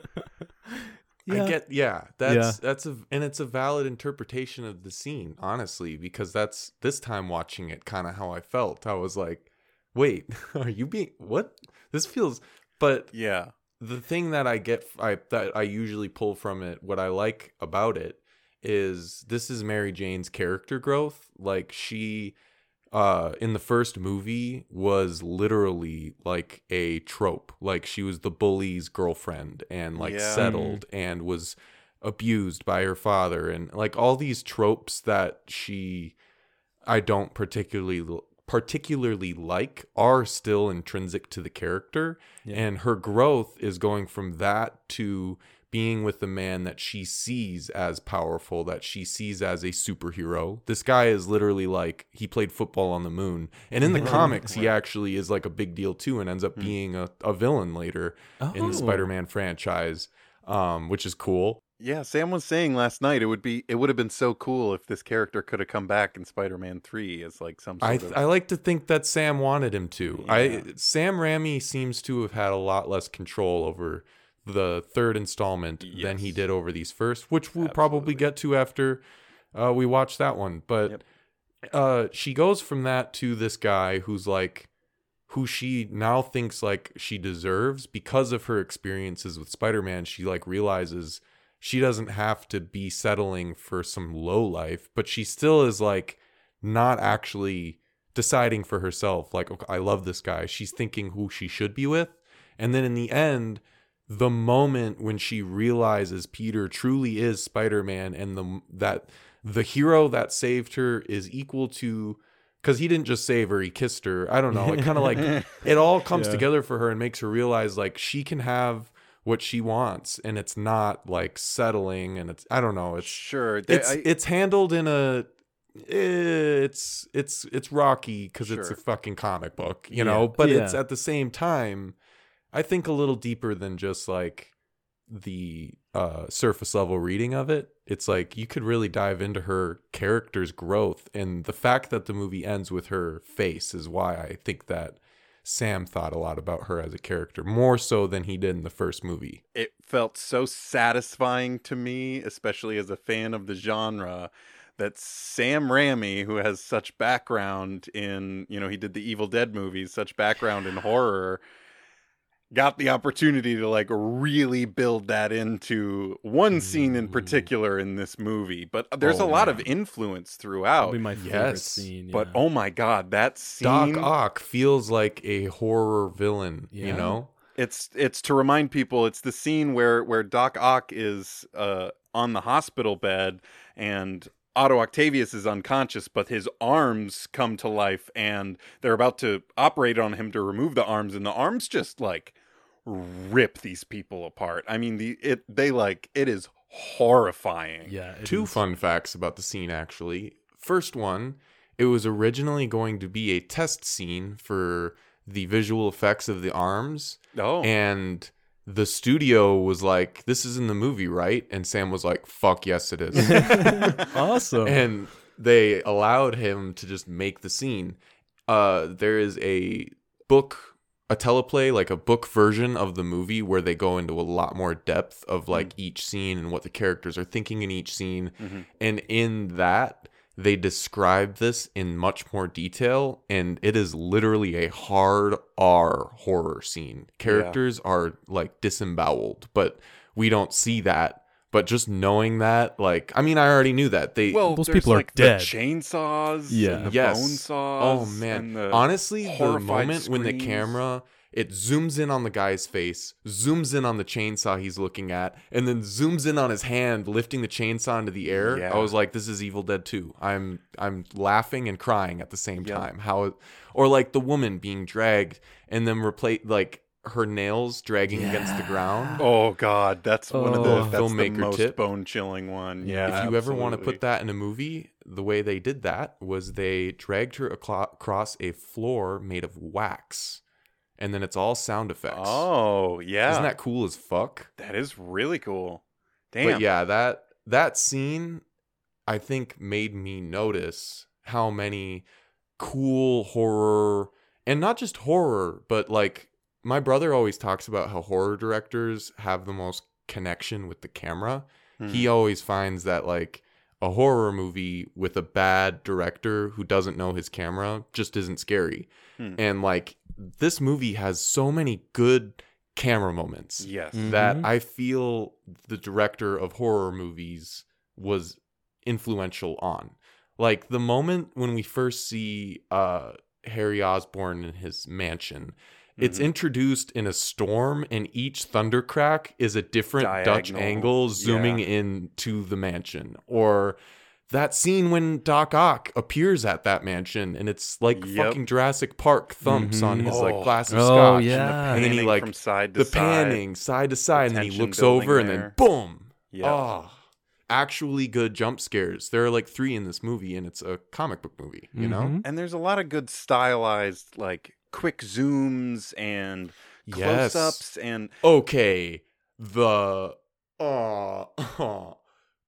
Yeah. I get yeah. That's that's a and it's a valid interpretation of the scene, honestly, because that's this time watching it kind of how I felt. I was like, "Wait, *laughs* are you being what? This feels but Yeah. the thing that I get I that I usually pull from it, what I like about it is this is Mary Jane's character growth. Like she uh in the first movie was literally like a trope. Like she was the bully's girlfriend and like Yeah. settled and was abused by her father and like all these tropes that she I don't particularly particularly like are still intrinsic to the character Yeah. and her growth is going from that to being with the man that she sees as powerful that she sees as a superhero this guy is literally like he played football on the moon and in the *laughs* comics he actually is like a big deal too and ends up being a, a villain later in Oh. the spider-man franchise um, which is cool Yeah, Sam was saying last night it would be it would have been so cool if this character could have come back in Spider-Man 3 as like some sort I, of I like to think that Sam wanted him to. Yeah. I Sam Raimi seems to have had a lot less control over the third installment than he did over these first, which we'll probably get to after uh, we watch that one. But Yep. uh, she goes from that to this guy who's like, who she now thinks like she deserves because of her experiences with Spider-Man. She like realizes she doesn't have to be settling for some low life, but she still is like not actually deciding for herself like okay, I love this guy. She's thinking who she should be with. And then in the end, the moment when she realizes Peter truly is Spider-Man and the that the hero that saved her is equal to cuz he didn't just save her, he kissed her. I don't know. It kind of like *laughs* it all comes Yeah. together for her and makes her realize like she can have what she wants and it's not like settling and it's I don't know. It's sure. they- it's I- it's handled in a it's it's it's rocky because it's a fucking comic book you Yeah. know but it's at the same time i think a little deeper than just like the uh surface level reading of it. It's like you could really dive into her character's growth and the fact that the movie ends with her face is why i think that sam thought a lot about her as a character more so than he did in the first movie. It felt so satisfying to me, especially as a fan of the genre, that Sam Raimi, who has such background in, you know, he did the Evil Dead movies, such background in horror, got the opportunity to like really build that into one scene in particular in this movie. But there's Oh, a lot of influence throughout. Probably my favorite Yes, scene. But oh my god, that scene doc scene ock feels like a horror villain you know it's it's to remind people it's the scene where where Doc Ock is uh on the hospital bed and Otto Octavius is unconscious but his arms come to life and they're about to operate on him to remove the arms and the arms just like rip these people apart. I mean the it they like it is horrifying. yeah, Two is- fun facts about the scene, actually. First one, it was originally going to be a test scene for the visual effects of the arms, Oh. and the studio was like, "This is in the movie, right?" And Sam was like, "Fuck yes, it is." *laughs* awesome. and they allowed him to just make the scene. Uh, there is a book, a teleplay, like a book version of the movie where they go into a lot more depth of like each scene and what the characters are thinking in each scene. Mhm. And in that, they describe this in much more detail, and it is literally a hard R horror scene. Characters are like disemboweled, but we don't see that. But just knowing that, like, I mean, I already knew that. They, well, Those there's, people are like dead. The chainsaws, Yeah. and the Yes. bone oh, saws. Oh man! and the Honestly, the horrified moment when the camera it zooms in on the guy's face, zooms in on the chainsaw he's looking at, and then zooms in on his hand lifting the chainsaw into the air. Yeah. I was like, "This is Evil Dead 2." I'm I'm laughing and crying at the same Yep. time. How, or like the woman being dragged and then replace like her nails dragging against the ground. Oh God, that's one of the Oh. that's the most tip. bone chilling one. Yeah, if you ever want to put that in a movie, the way they did that was they dragged her across a floor made of wax, and then it's all sound effects. Oh yeah, Isn't that cool as fuck? that is really cool. Damn. But yeah, that that scene I think made me notice how many cool horror and not just horror, but like my brother always talks about how horror directors have the most connection with the camera. Hmm. He always finds that like a horror movie with a bad director who doesn't know his camera just isn't scary. Hmm. And like this movie has so many good camera moments Yes. That Mhm. I feel the director of horror movies was influential on. Like the moment when we first see uh Harry Osborn in his mansion, it's Mhm. introduced in a storm and each thunder crack is a different Dutch angle zooming yeah. in to the mansion. Or that scene when Doc Ock appears at that mansion and it's like Yep. fucking Jurassic Park thumps on Mhm. his Oh. like glass of Oh, scotch. yeah. And then he Panning like from side to the side. panning side to side, and then he looks building over, and then boom! Yep. Oh, actually good jump scares. There are like three in this movie, and it's a comic book movie. You know? Mhm. And there's a lot of good stylized, like quick zooms and close-ups, and Okay. The uh, *laughs*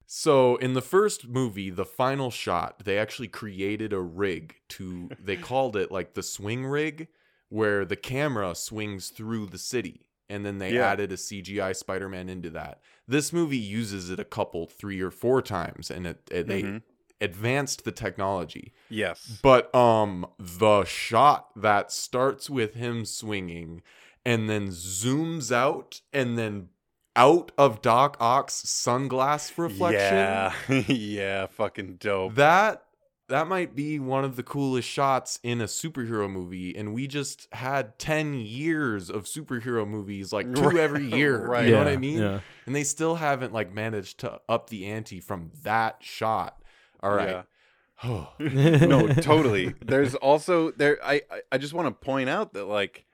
so in the first movie, the final shot, they actually created a rig to. They *laughs* called it like the swing rig, where the camera swings through the city. And then they Yeah. added a CGI Spider-Man into that. This movie uses it a couple, three or four times, and it, it they Mhm. Advanced the technology. yes, But um the shot that starts with him swinging and then zooms out and then out of Doc Ock's sunglass reflection. yeah, *laughs* yeah, fucking dope. That that might be one of the coolest shots in a superhero movie and we just had 10 years of superhero movies like two Right, every year *laughs* right. you know what i mean Yeah. and they still haven't like managed to up the ante from that shot all right *sighs* *laughs* no, totally. There's also there. I I- I just want to point out that like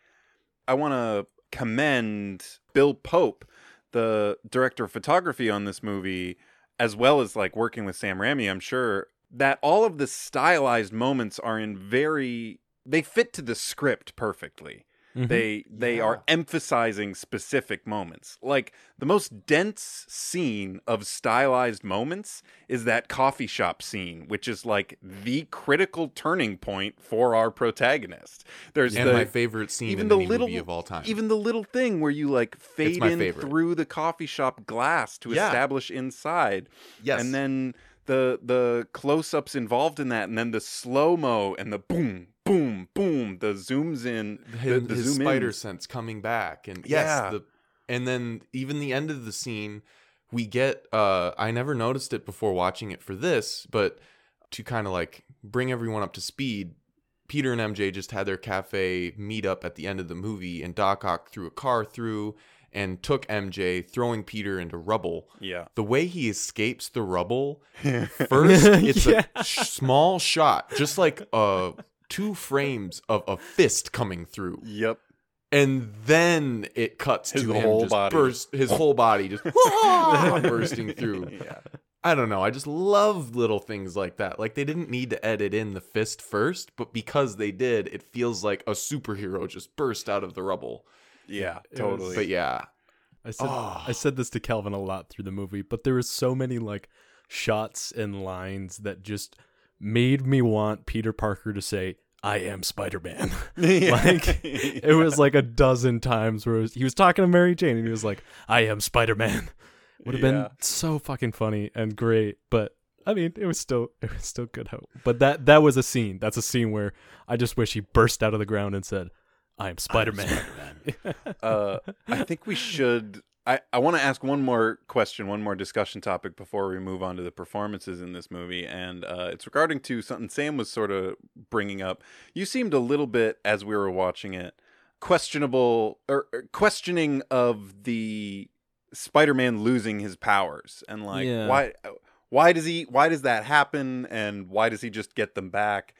I want to commend Bill Pope, the director of photography on this movie, as well as like working with Sam Raimi. I'm sure that all of the stylized moments are in very they fit to the script perfectly. Mhm. They they are emphasizing specific moments. Like the most dense scene of stylized moments is that coffee shop scene, which is like the critical turning point for our protagonist. There's and the my favorite scene even in the little movie of all time even the little thing where you like fade in favorite. through the coffee shop glass to Yeah. establish inside yes and then the the close-ups involved in that and then the slow-mo and the boom boom boom the zooms in his, the, the his zoom spider ins. sense coming back and yes Yeah. the and then even the end of the scene we get uh i never noticed it before watching it for this but to kind of like bring everyone up to speed peter and mj just had their cafe meet up at the end of the movie and doc ock threw a car through and took mj throwing peter into rubble yeah the way he escapes the rubble *laughs* First, it's *laughs* Yeah. a sh- small shot, just like uh two frames of a fist coming through, yep and then it cuts His to him whole just body. burst, his whole body just *laughs* bursting through. *laughs* yeah I don't know. I just love little things like that. Like they didn't need to edit in the fist first, but because they did, it feels like a superhero just burst out of the rubble. yeah It was- totally But yeah, I said Oh. I said this to Calvin a lot through the movie, but there were so many like shots and lines that just made me want Peter Parker to say, "I am Spider-Man." *laughs* *laughs* like it was like a dozen times where was- he was talking to Mary Jane and he was like, "I am Spider-Man." *laughs* Would have Yeah. been so fucking funny and great, but I mean, it was still it was still good hope. But that that was a scene. That's a scene where I just wish he burst out of the ground and said, "I am Spider-Man." uh, I think we should. I, I want to ask one more question, one more discussion topic before we move on to the performances in this movie, and uh, it's regarding to something Sam was sort of bringing up. You seemed a little bit as we were watching it questionable or, or questioning of the Spider-Man losing his powers and like Yeah. why why does he why does that happen and why does he just get them back?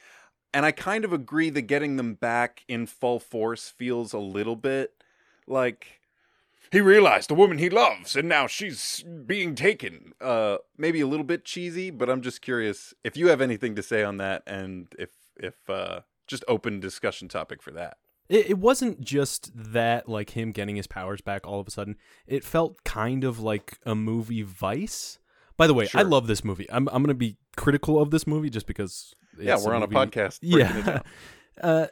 And I kind of agree that getting them back in full force feels a little bit like he realized the woman he loves and now she's being taken. Uh maybe a little bit cheesy, but I'm just curious if you have anything to say on that and if if uh just open discussion topic for that. It, it wasn't just that, like him getting his powers back all of a sudden. It felt kind of like a movie Vice. By the way, I love this movie. I'm I'm gonna be critical of this movie just because. yeah, we're on a podcast. breaking it Yeah. down. *laughs* uh,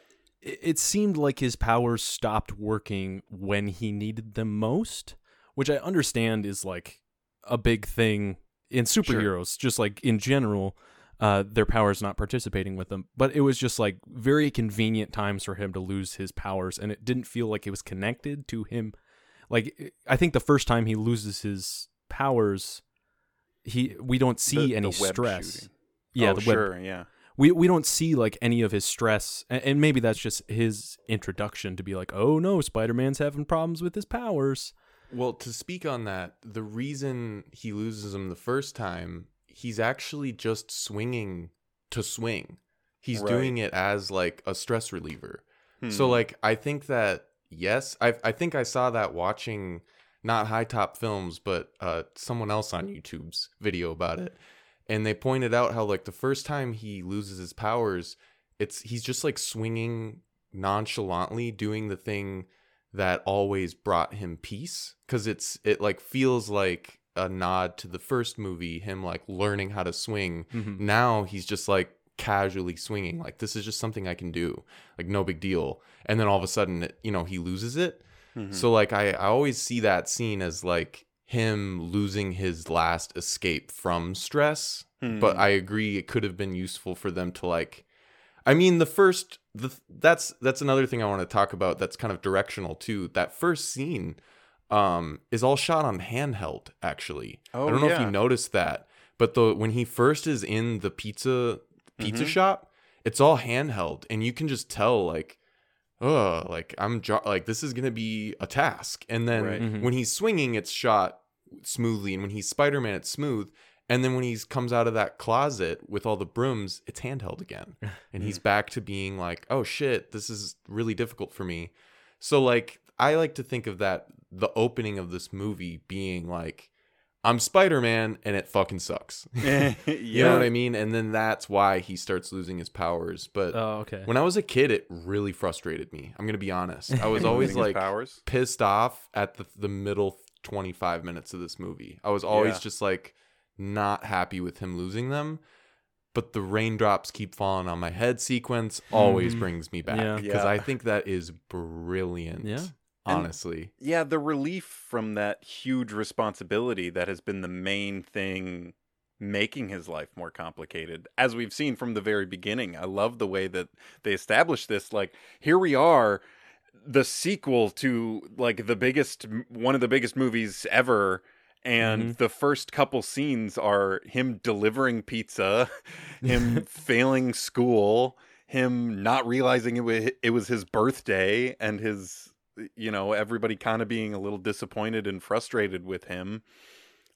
it, seemed like his powers stopped working when he needed them most, which I understand is like a big thing in superheroes, just like in general. Uh, their powers not participating with them, but it was just like very convenient times for him to lose his powers, and it didn't feel like it was connected to him. Like I think the first time he loses his powers, he we don't see The- the any web stress. shooting. Yeah, oh, the web sure, yeah. We we don't see like any of his stress and, and maybe that's just his introduction to be like oh no spider-man's having problems with his powers Well, to speak on that, the reason he loses them the first time, he's actually just swinging to swing. He's Right. doing it as like a stress reliever. So Hmm. like I think that yes, I I think I saw that watching not HiTop Films, but uh someone else on YouTube's video about it. And they pointed out how like the first time he loses his powers, it's he's just like swinging nonchalantly doing the thing that always brought him peace cuz it's it like feels like a nod to the first movie, him like learning how to swing Mhm. now he's just like casually swinging like this is just something i can do like no big deal and then all of a sudden you know he loses it Mhm. so like I, I always see that scene as like him losing his last escape from stress but Hmm. i agree it could have been useful for them to like i mean the first the that's that's another thing i want to talk about that's kind of directional too that first scene um is all shot on handheld actually Oh, i don't know if you noticed that but the when he first is in the pizza pizza Mhm. shop it's all handheld and you can just tell like oh like i'm jo- like this is gonna be a task. And then Right. Mhm. when he's swinging it's shot smoothly. And when he's spider-man it's smooth. And then when he comes out of that closet with all the brooms it's handheld again. *laughs* And he's back to being like oh shit this is really difficult for me. So like i like to think of that the opening of this movie being like i'm spider-man and it fucking sucks yeah. *laughs* *laughs* you know what i mean and then that's why he starts losing his powers but oh okay when I was a kid, it really frustrated me. I'm gonna be honest. I was *laughs* always like powers. pissed off at the the middle 25 minutes of this movie. I was always Yeah. just like not happy with him losing them. But the raindrops keep falling on my head sequence always Mhm. brings me back Yeah. because Yeah. I think that is brilliant. Yeah. And- honestly. yeah, the relief from that huge responsibility that has been the main thing making his life more complicated. As we've seen from the very beginning, I love the way that they established this. Like, here we are, the sequel to like the biggest, one of the biggest movies ever. And Mhm. the first couple scenes are him delivering pizza, *laughs* him *laughs* failing school, him not realizing it it was his birthday, and his you know everybody kind of being a little disappointed and frustrated with him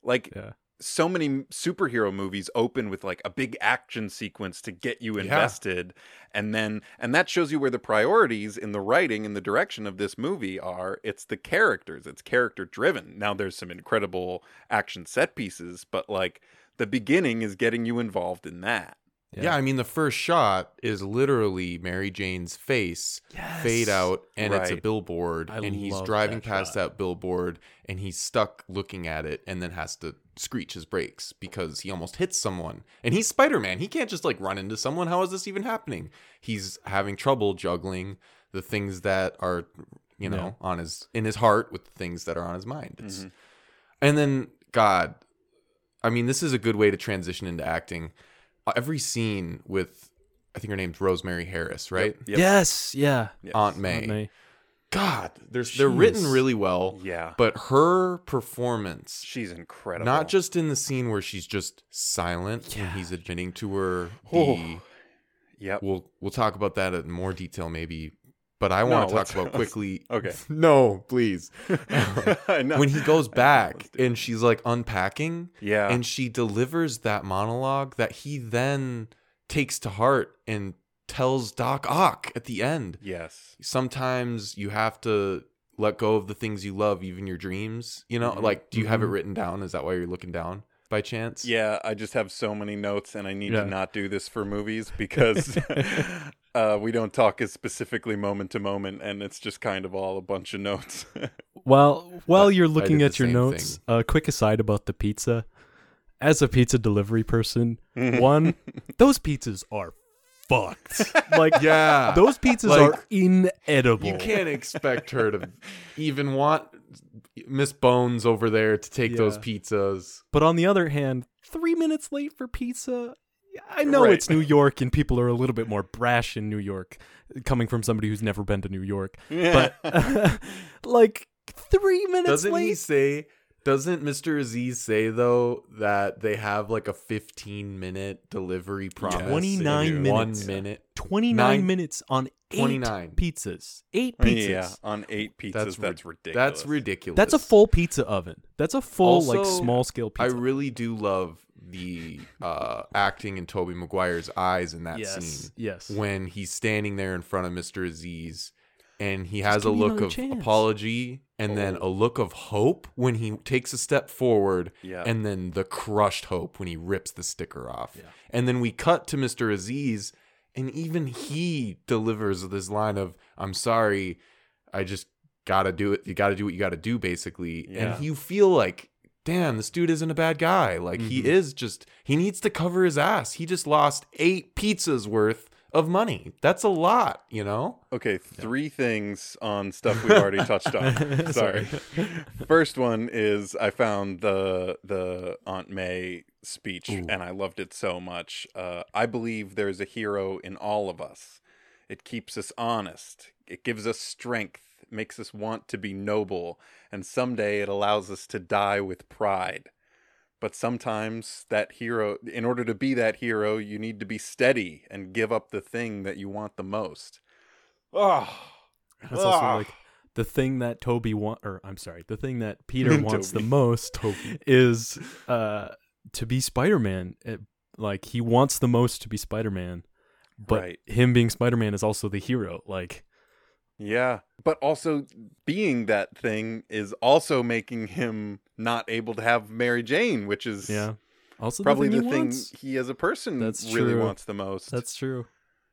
like Yeah. so many superhero movies open with like a big action sequence to get you Yeah. invested and then and that shows you where the priorities in the writing and the direction of this movie are it's the characters it's character driven now there's some incredible action set pieces but like the beginning is getting you involved in that Yeah. I mean the first shot is literally Mary Jane's face fade out and it's a billboard I and he's driving that past shot. that billboard and he's stuck looking at it and then has to screech his brakes because he almost hits someone. And he's spider-man. He can't just like run into someone. How is this even happening? He's having trouble juggling the things that are you know on his in his heart with the things that are on his mind. It's Mhm. and then god i mean this is a good way to transition into acting every scene with i think her name's rosemary harris right Yep. yes yeah Yes. aunt may Aunt May. God, there's they're written really well, yeah but her performance, she's incredible not just in the scene where she's just silent and he's admitting to her. Oh. The, Oh. yep we'll we'll talk about that in more detail maybe, but I want No, to talk about *laughs* quickly. okay. *laughs* no, please. *laughs* Know. when he goes back let's do it. and she's like unpacking, yeah and she delivers that monologue that he then takes to heart and tells Doc Ock at the end yes sometimes you have to let go of the things you love, even your dreams. You know, Mhm. like, do you have it Mhm. written down? Is that why you're looking down by chance? Yeah, I just have so many notes, and I need Yeah. to not do this for movies because uh, we don't talk as specifically moment to moment, and it's just kind of all a bunch of notes. *laughs* While while you're looking at your same notes, a quick aside about the pizza. As a pizza delivery person, Mm-hmm. one, *laughs* those pizzas are fucked. Like *laughs* Yeah. those pizzas Like, are inedible. You can't expect her to even want Miss Bones over there to take those pizzas. But on the other hand, three minutes late for pizza. I know Right. it's New York and people are a little bit more brash in New York, coming from somebody who's never been to New York. Yeah. But *laughs* like three minutes Doesn't late. he say? Doesn't Mr. Aziz say though that they have like a 15 minute delivery promise? 29 minutes. One minute. 29 Nine- minutes on eight 29. pizzas. Eight pizzas. yeah, on eight pizzas, That's that's, ridiculous. That's ridiculous. That's a full pizza oven. That's a full like small scale pizza. I really do love the uh, acting in Tobey Maguire's eyes in that yes. scene Yes. when he's standing there in front of Mr. Aziz and he has a look of chance. apology and then a look of hope when he takes a step forward Yeah. and then the crushed hope when he rips the sticker off. Yeah. And then we cut to Mr. Aziz and even he delivers this line of I'm sorry, I just got to do it. You got to do what you got to do basically. Yeah. And you feel like damn, this dude isn't a bad guy. Like he Mhm. is just he needs to cover his ass. He just lost 8 pizzas worth of money. That's a lot, you know? Okay, three things on *laughs* stuff we've already touched on. Sorry. First one is I found the the Aunt May speech Ooh. and I loved it so much. Uh, I believe there's a hero in all of us. It keeps us honest. It gives us strength. Makes us want to be noble, and someday it allows us to die with pride. But sometimes that hero, in order to be that hero, you need to be steady and give up the thing that you want the most. Oh, That's also Ah. like the thing that Tobey want, or I'm sorry, the thing that *laughs* Peter wants the Tobey. most is uh to be Spider-Man. It- like he wants the most to be Spider-Man, but Right. him being Spider-Man is also the hero. Like Yeah. But also being that thing is also making him not able to have Mary Jane, which is yeah, also probably the the thing, he thing he as a person That's really true. wants the most. That's true.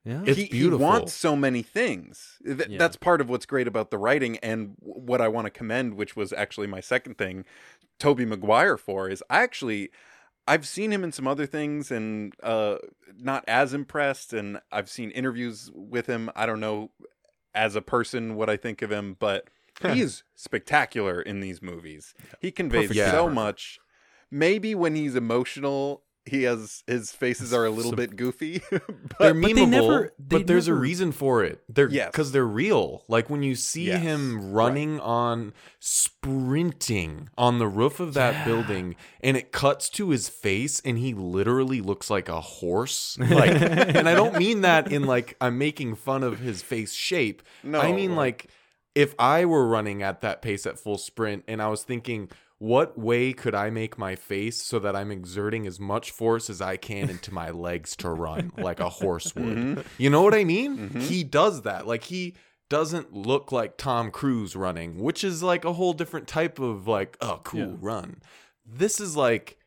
Yeah, It's he, he wants so many things. Th- Yeah. That's part of what's great about the writing and what I want to commend, which was actually my second thing, Tobey Maguire for is I actually I've seen him in some other things and uh not as impressed and I've seen interviews with him. I don't know as a person what I think of him, but he's spectacular in these movies. He conveys Perfect so pitch. much. Maybe when he's emotional, he has his faces are a little Some- bit goofy. *laughs* but, They're but they memeable, never- they but there's never- a reason for it. They're Yes. because they're real. Like when you see Yes, him running on, sprinting on the roof of that Yeah. building, and it cuts to his face, and he literally looks like a horse. *laughs* Like, and I don't mean that in like I'm making fun of his face shape. no, I mean like if I were running at that pace at full sprint, and I was thinking. What way could I make my face so that I'm exerting as much force as I can into my legs to run *laughs* like a horse would? Mhm. You know what I mean? Mhm. He does that. Like he doesn't look like Tom Cruise running, which is like a whole different type of like, oh, cool Yeah. run. This is like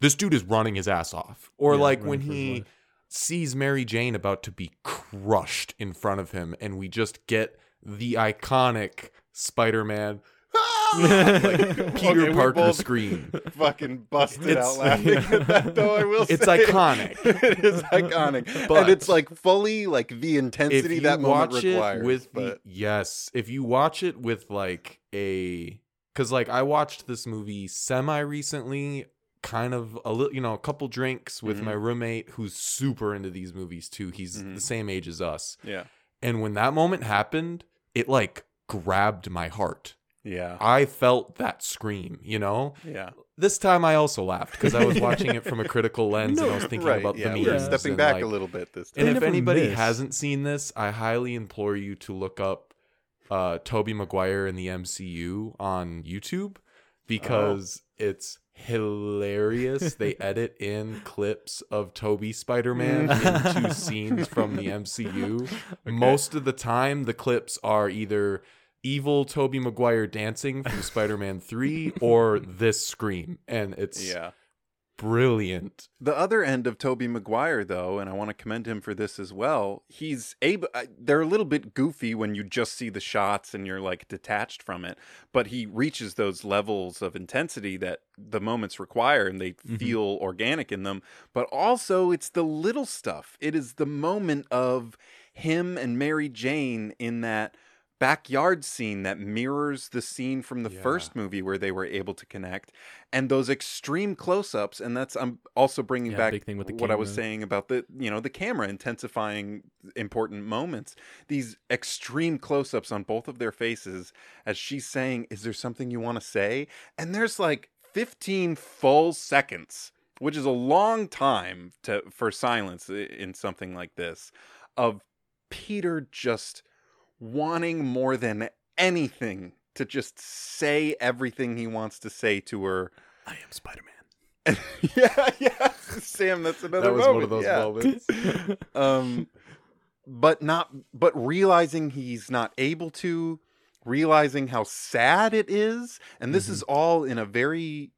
this dude is running his ass off. Or Yeah, like when he sees Mary Jane about to be crushed in front of him and we just get the iconic Spider-Man like *laughs* Peter Okay, Parker scream. fucking busted It's- out *laughs* laughing at that though I will It's say. iconic. *laughs* it is iconic and But- it's like fully like the intensity that moment watch requires it with but the yes if you watch it with like a because like i watched this movie semi recently kind of a little you know a couple drinks with Mhm. my roommate who's super into these movies too he's Mhm. the same age as us yeah and when that moment happened it like grabbed my heart yeah. I felt that scream you know? Yeah. This time i also laughed because i was *laughs* watching it from a critical lens and i was thinking right. about yeah the we're memes stepping and, back like, a little bit this and time. They if anybody hasn't seen this, I highly implore you to look up uh Tobey Maguire in the MCU on YouTube because it's hilarious. they *laughs* edit in clips of Tobey Spider-Man into *laughs* scenes from the MCU. Most of the time the clips are either evil Tobey Maguire dancing from Spider-Man *laughs* 3 or this scream and it's yeah brilliant. The other end of Tobey Maguire, though, and I want to commend him for this as well. He's able. They're a little bit goofy when you just see the shots and you're like detached from it, but he reaches those levels of intensity that the moments require, and they mm-hmm. feel organic in them. But also, it's the little stuff. It is the moment of him and Mary Jane in that backyard scene that mirrors the scene from the Yeah. first movie where they were able to connect and those extreme close-ups and that's i'm also bringing Yeah, back big thing with the what i was saying about the you know the camera intensifying important moments. These extreme close-ups on both of their faces as she's saying is there something you want to say? And there's like 15 full seconds which is a long time to for silence in something like this of peter just wanting more than anything to just say everything he wants to say to her. I am Spider Man. *laughs* yeah, yeah, Sam. That's another. That was moment. one of those yeah. moments. *laughs* Um, but not. But realizing he's not able to, realizing how sad it is, and this is all in a very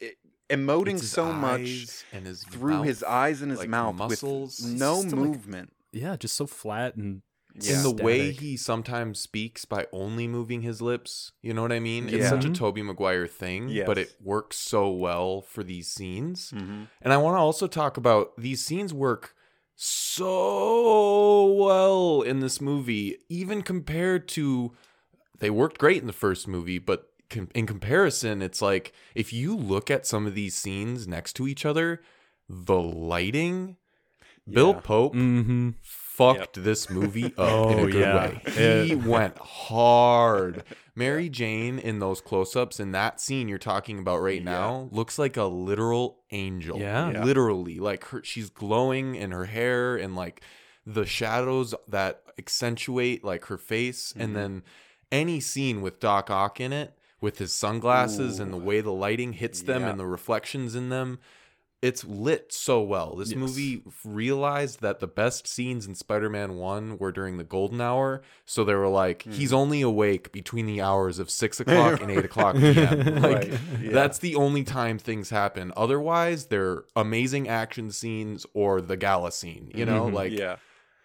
e- emoting so much and his through his eyes and his like, mouth muscles. with no Just like- movement. Yeah, just so flat and Yeah. in the way he sometimes speaks by only moving his lips. You know what I mean? It's such a Mhm. Tobey Maguire thing, but it works so well for these scenes. Mm-hmm. And I want to also talk about these scenes work so well in this movie, even compared to they worked great in the first movie, but com- in comparison, it's like if you look at some of these scenes next to each other, the lighting, Bill Yeah. Pope mm-hmm. Fucked this movie *laughs* up in Oh, a good yeah. way. He went hard. Mary Jane in those close-ups in that scene you're talking about right Yeah. now looks like a literal angel. Yeah. Yeah. Literally. Like her she's glowing in her hair and like the shadows that accentuate like her face Mhm. and then any scene with Doc Ock in it with his sunglasses and the way the lighting hits them Yeah. and the reflections in them it's lit so well. This Yes. movie realized that the best scenes in Spider-Man 1 were during the golden hour. So they were like, Hmm. he's only awake between the hours of 6 *laughs* o'clock and 8 o'clock p.m. *laughs* Like, Right, yeah. that's the only time things happen. Otherwise, they're amazing action scenes or the gala scene, you know? Mhm. Like, yeah.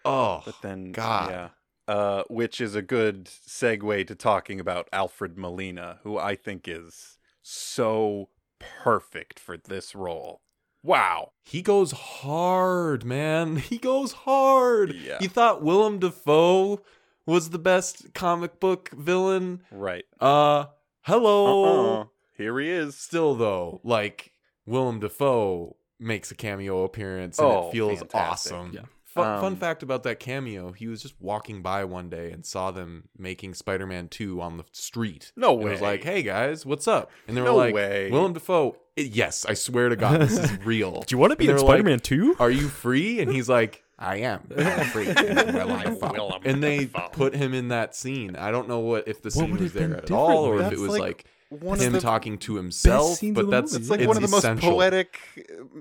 oh, But then, God. yeah. Uh, which is a good segue to talking about Alfred Molina, who I think is so perfect for this role. Wow. he goes hard, man. *laughs* He goes hard. Yeah. You thought Willem Dafoe was the best comic book villain? Right. Uh, hello. Uh-uh. Here he is. Still though, like Willem Dafoe makes a cameo appearance and Oh, it feels fantastic. awesome. Yeah. Fun, fun Um, fact about that cameo, he was just walking by one day and saw them making Spider-Man 2 on the street. No And was way. like, "Hey guys, what's up?" And they were No like, way. "Willem Dafoe, "I- yes, I swear to God, this is *laughs* real." Do you want to be in they were like, Spider Man 2? Are you free? And he's like, I am. *laughs* I'm free. Willem Dafoe." Willem and they put him in that scene. I don't know what if the scene was there at all, or if it was like, One him of the, talking to himself. But that's movie. It's like it's one of the essential. most poetic.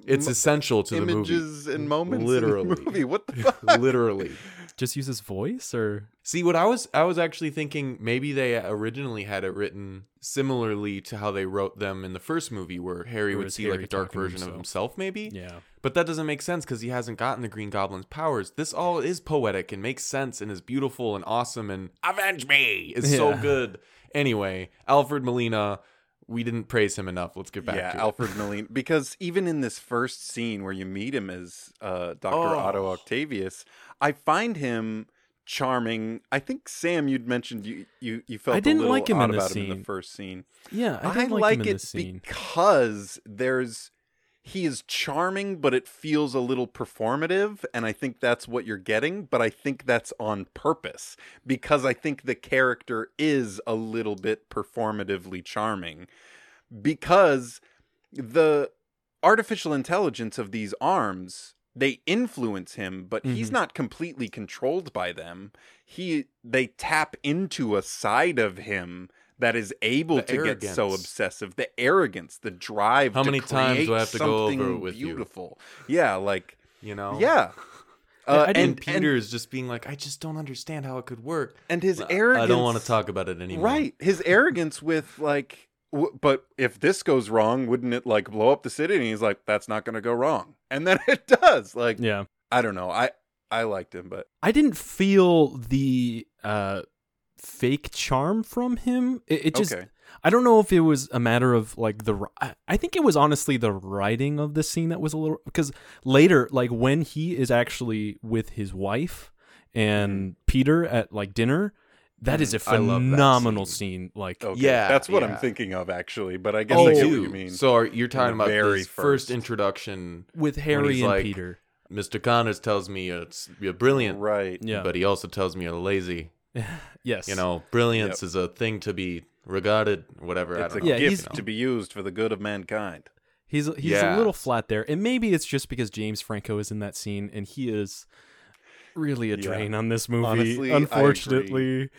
It's m- essential to the movie. images and moments Literally. in the *laughs* movie. What the *laughs* fuck? Literally. Just use his voice or See what I was I was actually thinking maybe they originally had it written similarly to how they wrote them in the first movie where Harry Or would is see like a dark talking to version of himself? himself maybe. yeah. But that doesn't make sense because he hasn't gotten the Green Goblin's powers. This all is poetic and makes sense and is beautiful and awesome and avenge me is so good. Anyway, Alfred Molina, we didn't praise him enough. Let's get back yeah, to Alfred Molina. Because even in this first scene where you meet him as uh, Dr. Oh. Otto Octavius, I find him charming. I think Sam, you'd mentioned you you, you felt I didn't a little like him in about him in scene. the first scene. Yeah, I I, didn't like, like, it scene. because there's he is charming, but it feels a little performative, and I think that's what you're getting. But I think that's on purpose because I think the character is a little bit performatively charming because the artificial intelligence of these arms they influence him but he's Mhm. not completely controlled by them he they tap into a side of him that is able The to get so obsessive the arrogance the drive How to many times do I have to go over it with you? beautiful yeah like you know? yeah I- uh, I and, didn't- And Peter's just being like, I just don't understand how it could work. and his I- arrogance I don't want to talk about it anymore. Right. His *laughs* arrogance with like w- but if this goes wrong, wouldn't it like blow up the city? And he's like, that's not going to go wrong. And then *laughs* it does. Like, Yeah. I don't know. I I liked him, but I didn't feel the uh fake charm from him. It, it just okay. I don't know if it was a matter of like the. I- I think it was honestly the writing of the scene that was a little because later, like when he is actually with his wife and Peter at like dinner, that is a Mm-hmm. I phenomenal scene. scene. Like, Okay. Yeah, that's what I'm thinking of actually. But I guess Oh, I get what you mean. So are, you're talking about very first first. introduction. with Harry and like- Peter. Mr. Connors tells me it's, you're brilliant, right. Yeah. but he also tells me you're lazy. *laughs* yes. You know, brilliance is a thing to be regarded, whatever. It's I a don't know. Yeah, gift he's- to be used for the good of mankind. He's he's Yeah. a little flat there, and maybe it's just because James Franco is in that scene, and he is really a Yeah. drain on this movie. Honestly, Unfortunately,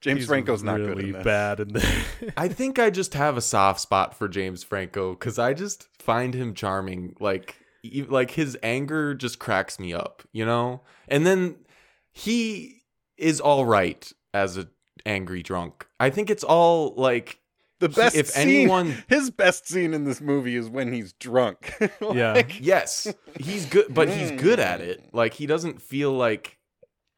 James he's Franco's not really good in bad in this. *laughs* I think I just have a soft spot for James Franco because I just find him charming. Like, like his anger just cracks me up, you know. And then he is all right as a angry drunk. I think it's all like The best if scene, anyone- *laughs* his best scene in this movie is when he's drunk. *laughs* Yeah. Yes, he's good, but he's good at it. Like he doesn't feel like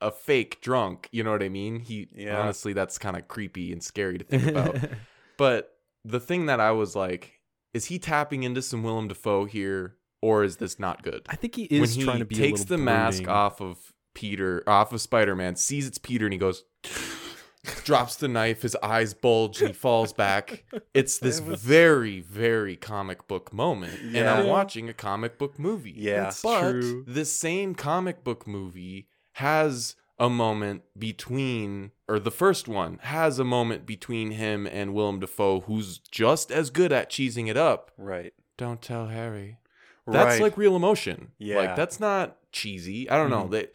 a fake drunk. You know what I mean? He Yeah. honestly, that's kind of creepy and scary to think about. *laughs* But the thing that I was like, is he tapping into some Willem Dafoe here, or is this not good? I think he when is he trying to be a takes little the mask off of Peter, off of Spider Man, sees it's Peter, and he goes, drops the knife. His eyes bulge, and he falls back. It's this very, very comic book moment, and I'm watching a comic book movie. Yeah. That's but true. this same comic book movie has a moment between, or the first one has a moment between him and Willem Dafoe, who's just as good at cheesing it up. right. Don't tell Harry. That's Right. like real emotion. Yeah. Like that's not cheesy. I don't know. Mhm. They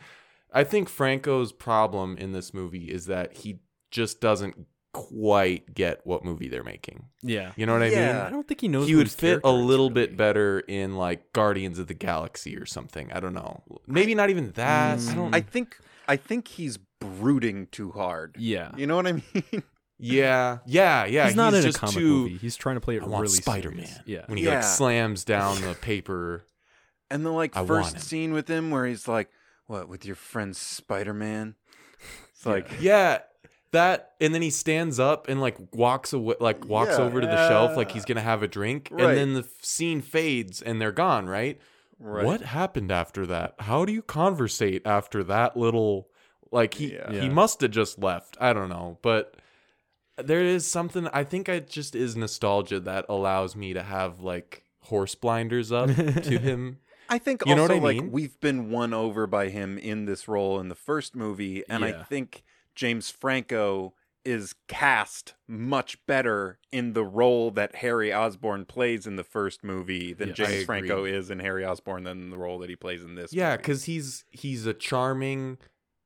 I think Franco's problem in this movie is that he just doesn't quite get what movie they're making. Yeah, You know what I Yeah. I don't think he knows. He would fit a little really. bit better in like Guardians of the Galaxy or something. I don't know. Maybe not even that. I don't mm. I think I think he's brooding too hard. Yeah, You know what I mean? *laughs* Yeah. Yeah, yeah. he's not in just a comic too movie. He's trying to play it I want really Spider-Man. serious. Yeah, When he Yeah. like slams down *laughs* the paper. And the like I first scene with him where he's like, "What with your friend Spider Man?" It's like, *laughs* Yeah, that, and then he stands up and like walks away, like walks Yeah. over to the shelf, like he's gonna have a drink, Right. and then the f- scene fades and they're gone. Right? right. What happened after that? How do you conversate after that little? Like he Yeah. he Yeah. must have just left. I don't know, but there is something. I think it just is nostalgia that allows me to have like horse blinders up to *laughs* him. I think You know also what I like mean? we've been won over by him in this role in the first movie, and I think James Franco is cast much better in the role that Harry Osborn plays in the first movie than. James. Franco is in Harry Osborn than the role that he plays in this. Yeah, because he's he's a charming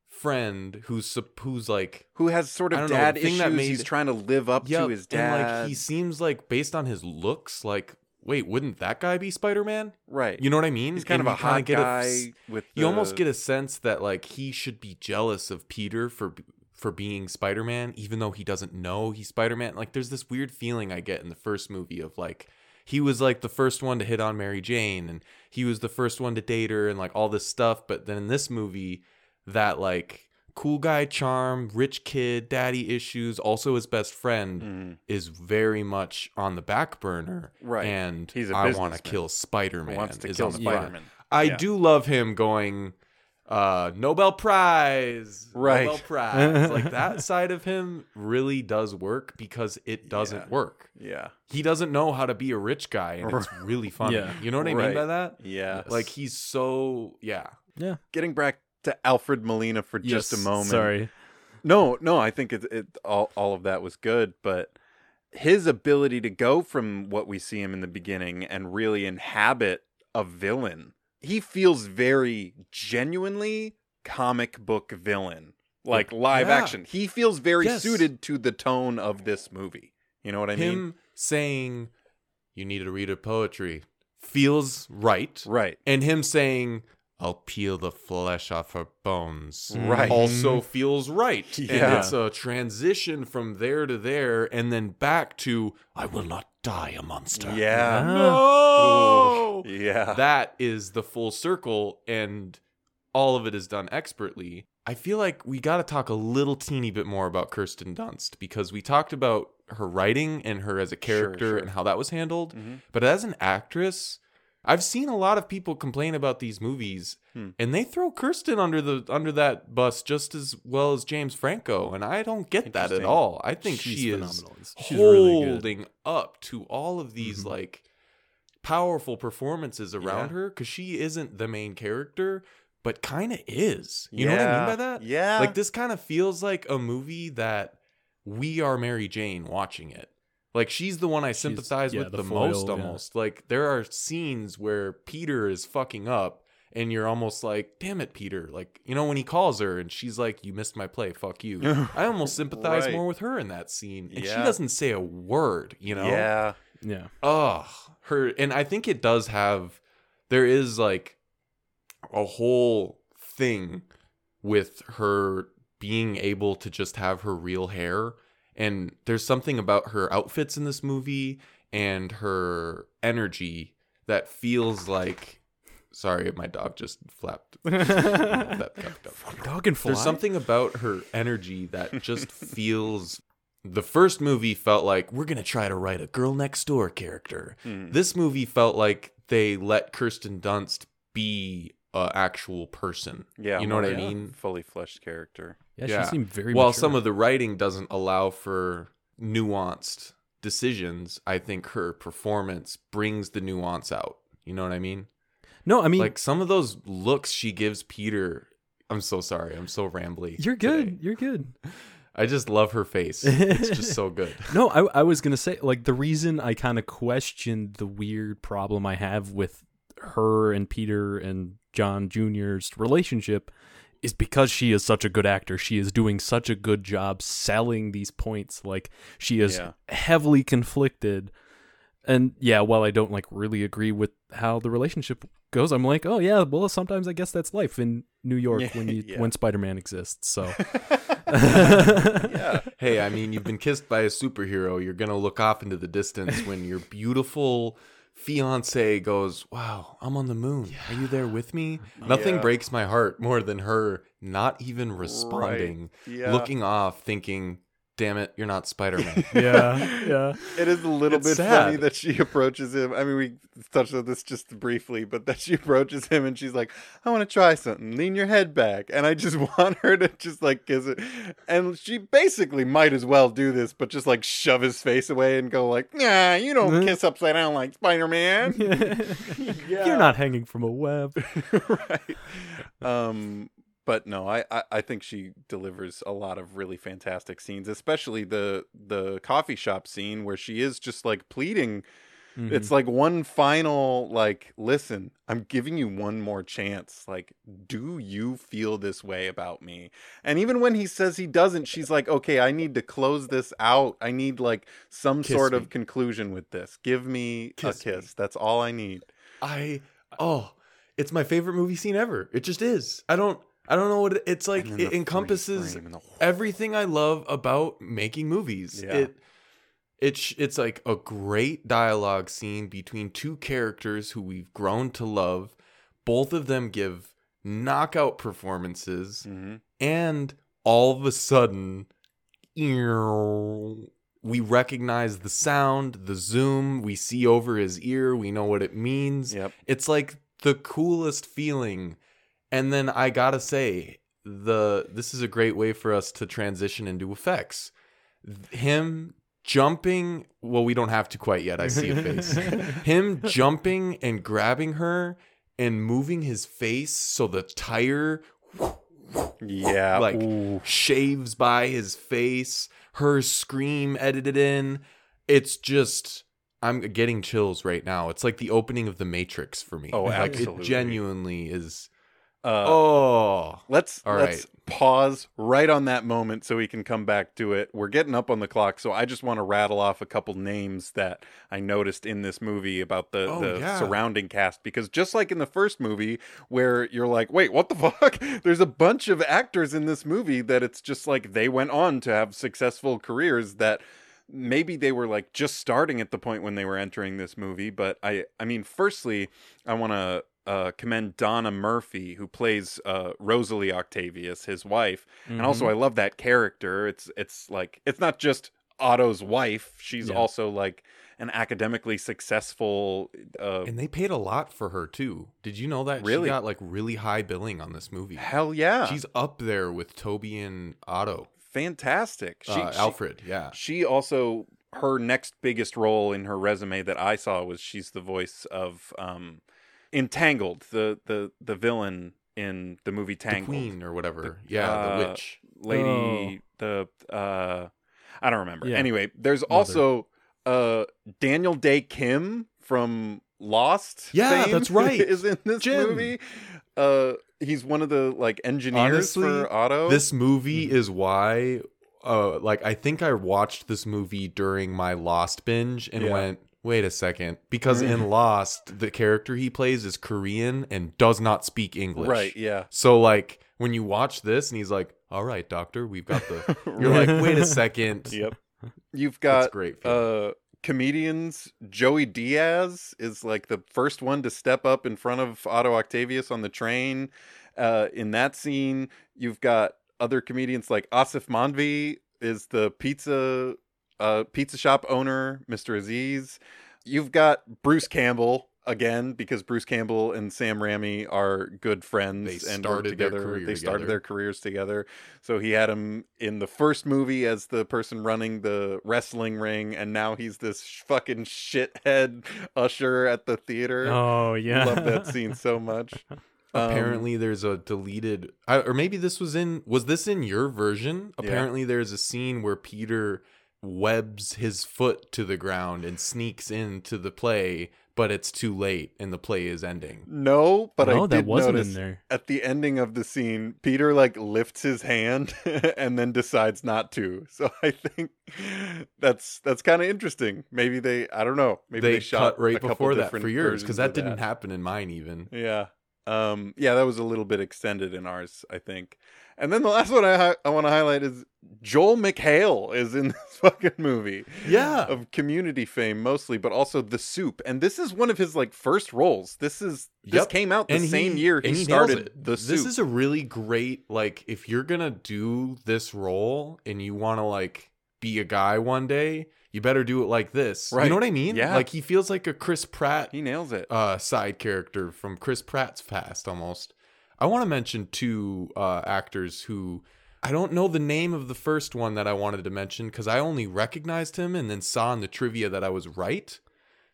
friend who's who's like who has sort of know, dad the issues. that he's trying to live up Yep, to his dad. And like he seems like based on his looks, like wait, wouldn't that guy be Spider Man? right. You know what I mean? he's kind And of a hot guy. s- with. you almost get a sense that like he should be jealous of Peter for for being Spider Man, even though he doesn't know he's Spider Man. Like there's this weird feeling I get in the first movie of like he was like the first one to hit on Mary Jane and he was the first one to date her and like all this stuff. But then in this movie, that like cool guy charm, rich kid, daddy issues, also his best friend Mhm. is very much on the back burner. Right. And He's a I want to kill Spider Man. wants to is kill on the Spider-Man. front. I Yeah. do love him going uh Nobel Prize. Right. Nobel *laughs* Prize. like that side of him really does work because it doesn't Yeah. work. Yeah. He doesn't know how to be a rich guy and it's *laughs* really funny. Yeah. You know what I Right. mean by that? Yeah. Like he's so yeah. yeah. Getting back to Alfred Molina for just a moment. Sorry. No, no, I think it, it all all of that was good, but his ability to go from what we see him in the beginning and really inhabit a villain. He feels very genuinely comic book villain, like live Yeah. action. He feels very Yes. suited to the tone of this movie. You know what I him mean? saying you need to read a poetry feels right. Right. And him saying I'll peel the flesh off her bones. Right. Also feels right. And Yeah. it's a transition from there to there and then back to I will not die a monster. Yeah. No. Yeah. That is the full circle and all of it is done expertly. I feel like we got to talk a little teeny bit more about Kirsten Dunst because we talked about her writing and her as a character sure. and how that was handled. Mhm. But as an actress, I've seen a lot of people complain about these movies Hmm. and they throw Kirsten under the under that bus just as well as James Franco and I don't get that at all. I think She's she is phenomenal. She's really holding up to all of these Mhm. like powerful performances around Yeah. her because she isn't the main character but kind of is you know what i mean by that Yeah. like this kind of feels like a movie that we are mary jane watching it like she's the one i sympathize yeah, with the the, foil, most yeah. almost like there are scenes where peter is fucking up and you're almost like damn it peter like you know when he calls her and she's like you missed my play fuck you *laughs* i almost sympathize Right. more with her in that scene and she doesn't say a word you know Yeah. Yeah. Ugh, her, and I think it does have. There is like a whole thing with her being able to just have her real hair, and there's something about her outfits in this movie and her energy that feels like. Sorry, my dog just flapped. *laughs* that up. Dog and fly. There's something about her energy that just feels. The first movie felt like we're gonna try to write a girl next door character. Hmm. This movie felt like they let Kirsten Dunst be a actual person. Yeah. you know what I mean. Fully fleshed character. Yeah, Yeah. she seemed very. While mature. some of the writing doesn't allow for nuanced decisions, I think her performance brings the nuance out. You know what I mean? no, I mean, like some of those looks she gives Peter. I'm so sorry. I'm so rambly. you're good. today. You're good. *laughs* I just love her face. It's just so good. *laughs* No, I, I was gonna say like the reason I kind of questioned the weird problem I have with her and Peter and John Jr.'s relationship is because she is such a good actor. She is doing such a good job selling these points. Like she is Yeah. heavily conflicted. And yeah, while I don't like really agree with how the relationship goes, I'm like, oh yeah, well sometimes I guess that's life in New York Yeah, *laughs* when you yeah. when Spider-Man exists. So *laughs* *laughs* Yeah. Hey, I mean, you've been kissed by a superhero. You're gonna look off into the distance when your beautiful fiance goes, "Wow, I'm on the moon. Are you there with me?" Nothing Yeah. breaks my heart more than her not even responding, Yeah. looking off, thinking, "Damn it, you're not Spider-Man." *laughs* yeah, yeah. It is a little It's bit sad. funny that she approaches him. I mean, we touched on this just briefly, but that she *laughs* approaches him and she's like, "I want to try something. Lean your head back." And I just *laughs* want her to just like kiss it. And she basically might as well do this, but just like shove his face away and go like, "Nah, you don't kiss upside down like Spider Man." You're not hanging from a web. right. Um, but no, I, I I think she delivers a lot of really fantastic scenes, especially the the coffee shop scene where she is just like pleading. It's mm-hmm. like one final like, listen, I'm giving you one more chance. Like, do you feel this way about me? And even when he says he doesn't, she's like, okay, I need to close this out. I need like some Kiss sort me. of conclusion with this. Give me Kiss a me. kiss. That's all I need. I oh, it's my favorite movie scene ever. It just is. I don't I don't know what it, it's like. It encompasses the- everything I love about making movies. Yeah. It it's it's like a great dialogue scene between two characters who we've grown to love. Both of them give knockout performances Mhm. and all of a sudden we recognize the sound, the zoom, we see over his ear, we know what it means. Yep. It's like the coolest feeling. And then I got to say, the this is a great way for us to transition into effects. Him jumping, well we don't have to quite yet. I see a face. *laughs* Him jumping and grabbing her and moving his face so the tire Yeah. like Ooh. shaves by his face, her scream edited in. It's just I'm getting chills right now. It's like the opening of the Matrix for me. Oh, like absolutely. it genuinely is Uh, oh, Let's All let's right. pause right on that moment so we can come back to it. We're getting up on the clock, so I just want to rattle off a couple names that I noticed in this movie about the, Oh, the yeah. surrounding cast because just like in the first movie where you're like, "Wait, what the *laughs* fuck?" There's a bunch of actors in this movie that it's just like they went on to have successful careers that maybe they were like just starting at the point when they were entering this movie, but I I mean, firstly, I want to uh, commend Donna Murphy, who plays uh, Rosalie Octavius, his wife, and also Mm-hmm. I love that character. It's it's like it's not just Otto's wife; she's Yeah. also like an academically successful. Uh, and they paid a lot for her too. Did you know that Really? she got like really high billing on this movie? hell yeah, She's up there with Tobey and Otto. fantastic. She, uh, she- Alfred, yeah. She also her next biggest role in her resume that I saw was she's the voice of um, Entangled, the the the villain in the movie The Tangled. queen or whatever. The- yeah, uh, the witch. lady the uh I don't remember. Yeah. Anyway, there's Mother. also uh Daniel Dae Kim from Lost. Yeah, fame that's *laughs* right. is in this Jim. movie. Uh he's one of the like engineers Honestly, for Otto. This movie Mm-hmm. is why uh like I think I watched this movie during my Lost binge and Yeah. went, "Wait a second, because in Lost the character he plays is Korean and does not speak English." Right, yeah. So like when you watch this and he's like, "All right, doctor, we've got the." *laughs* You're like, "Wait a second. *laughs* Yep. You've That's got great. feeling. uh comedians joey diaz is like the first one to step up in front of otto octavius on the train uh in that scene you've got other comedians like aasif mandvi is the pizza uh pizza shop owner mr aziz you've got bruce campbell again because bruce campbell and sam Raimi are good friends They and work started together they started together. their careers together so he had him in the first movie as the person running the wrestling ring, and now he's this fucking shithead usher at the theater. Oh yeah, Love that *laughs* scene so much. Um, Apparently, there's a deleted, I, or maybe this was in. Was this in your version? Yeah. Apparently, there's a scene where Peter webs his foot to the ground and sneaks into the play, but it's too late and the play is ending. no, but no, I that did wasn't notice in there. at the ending of the scene, Peter like lifts his hand *laughs* and then decides not to. So *laughs* I think that's that's kind of interesting. Maybe they, I don't know, maybe they, they, shot cut right a before that different for yours because that didn't happen in mine even. Yeah. Um yeah, that was a little bit extended in ours, I think. And then the last one I hi- I want to highlight is Joel McHale is in *laughs* this fucking movie Yeah. of community fame mostly, but also The Soup. And this is one of his like first roles. This is this Yep. came out the and same year he, nails started. The Soup. This is a really great like if you're gonna do this role and you want to like be a guy one day, you better do it like this. Right. You know what I mean? Yeah. Like he feels like a Chris Pratt he nails it. uh, side character from Chris Pratt's past almost. I want to mention two uh, actors who I don't know the name of the first one that I wanted to mention because I only recognized him and then saw in the trivia that I was right.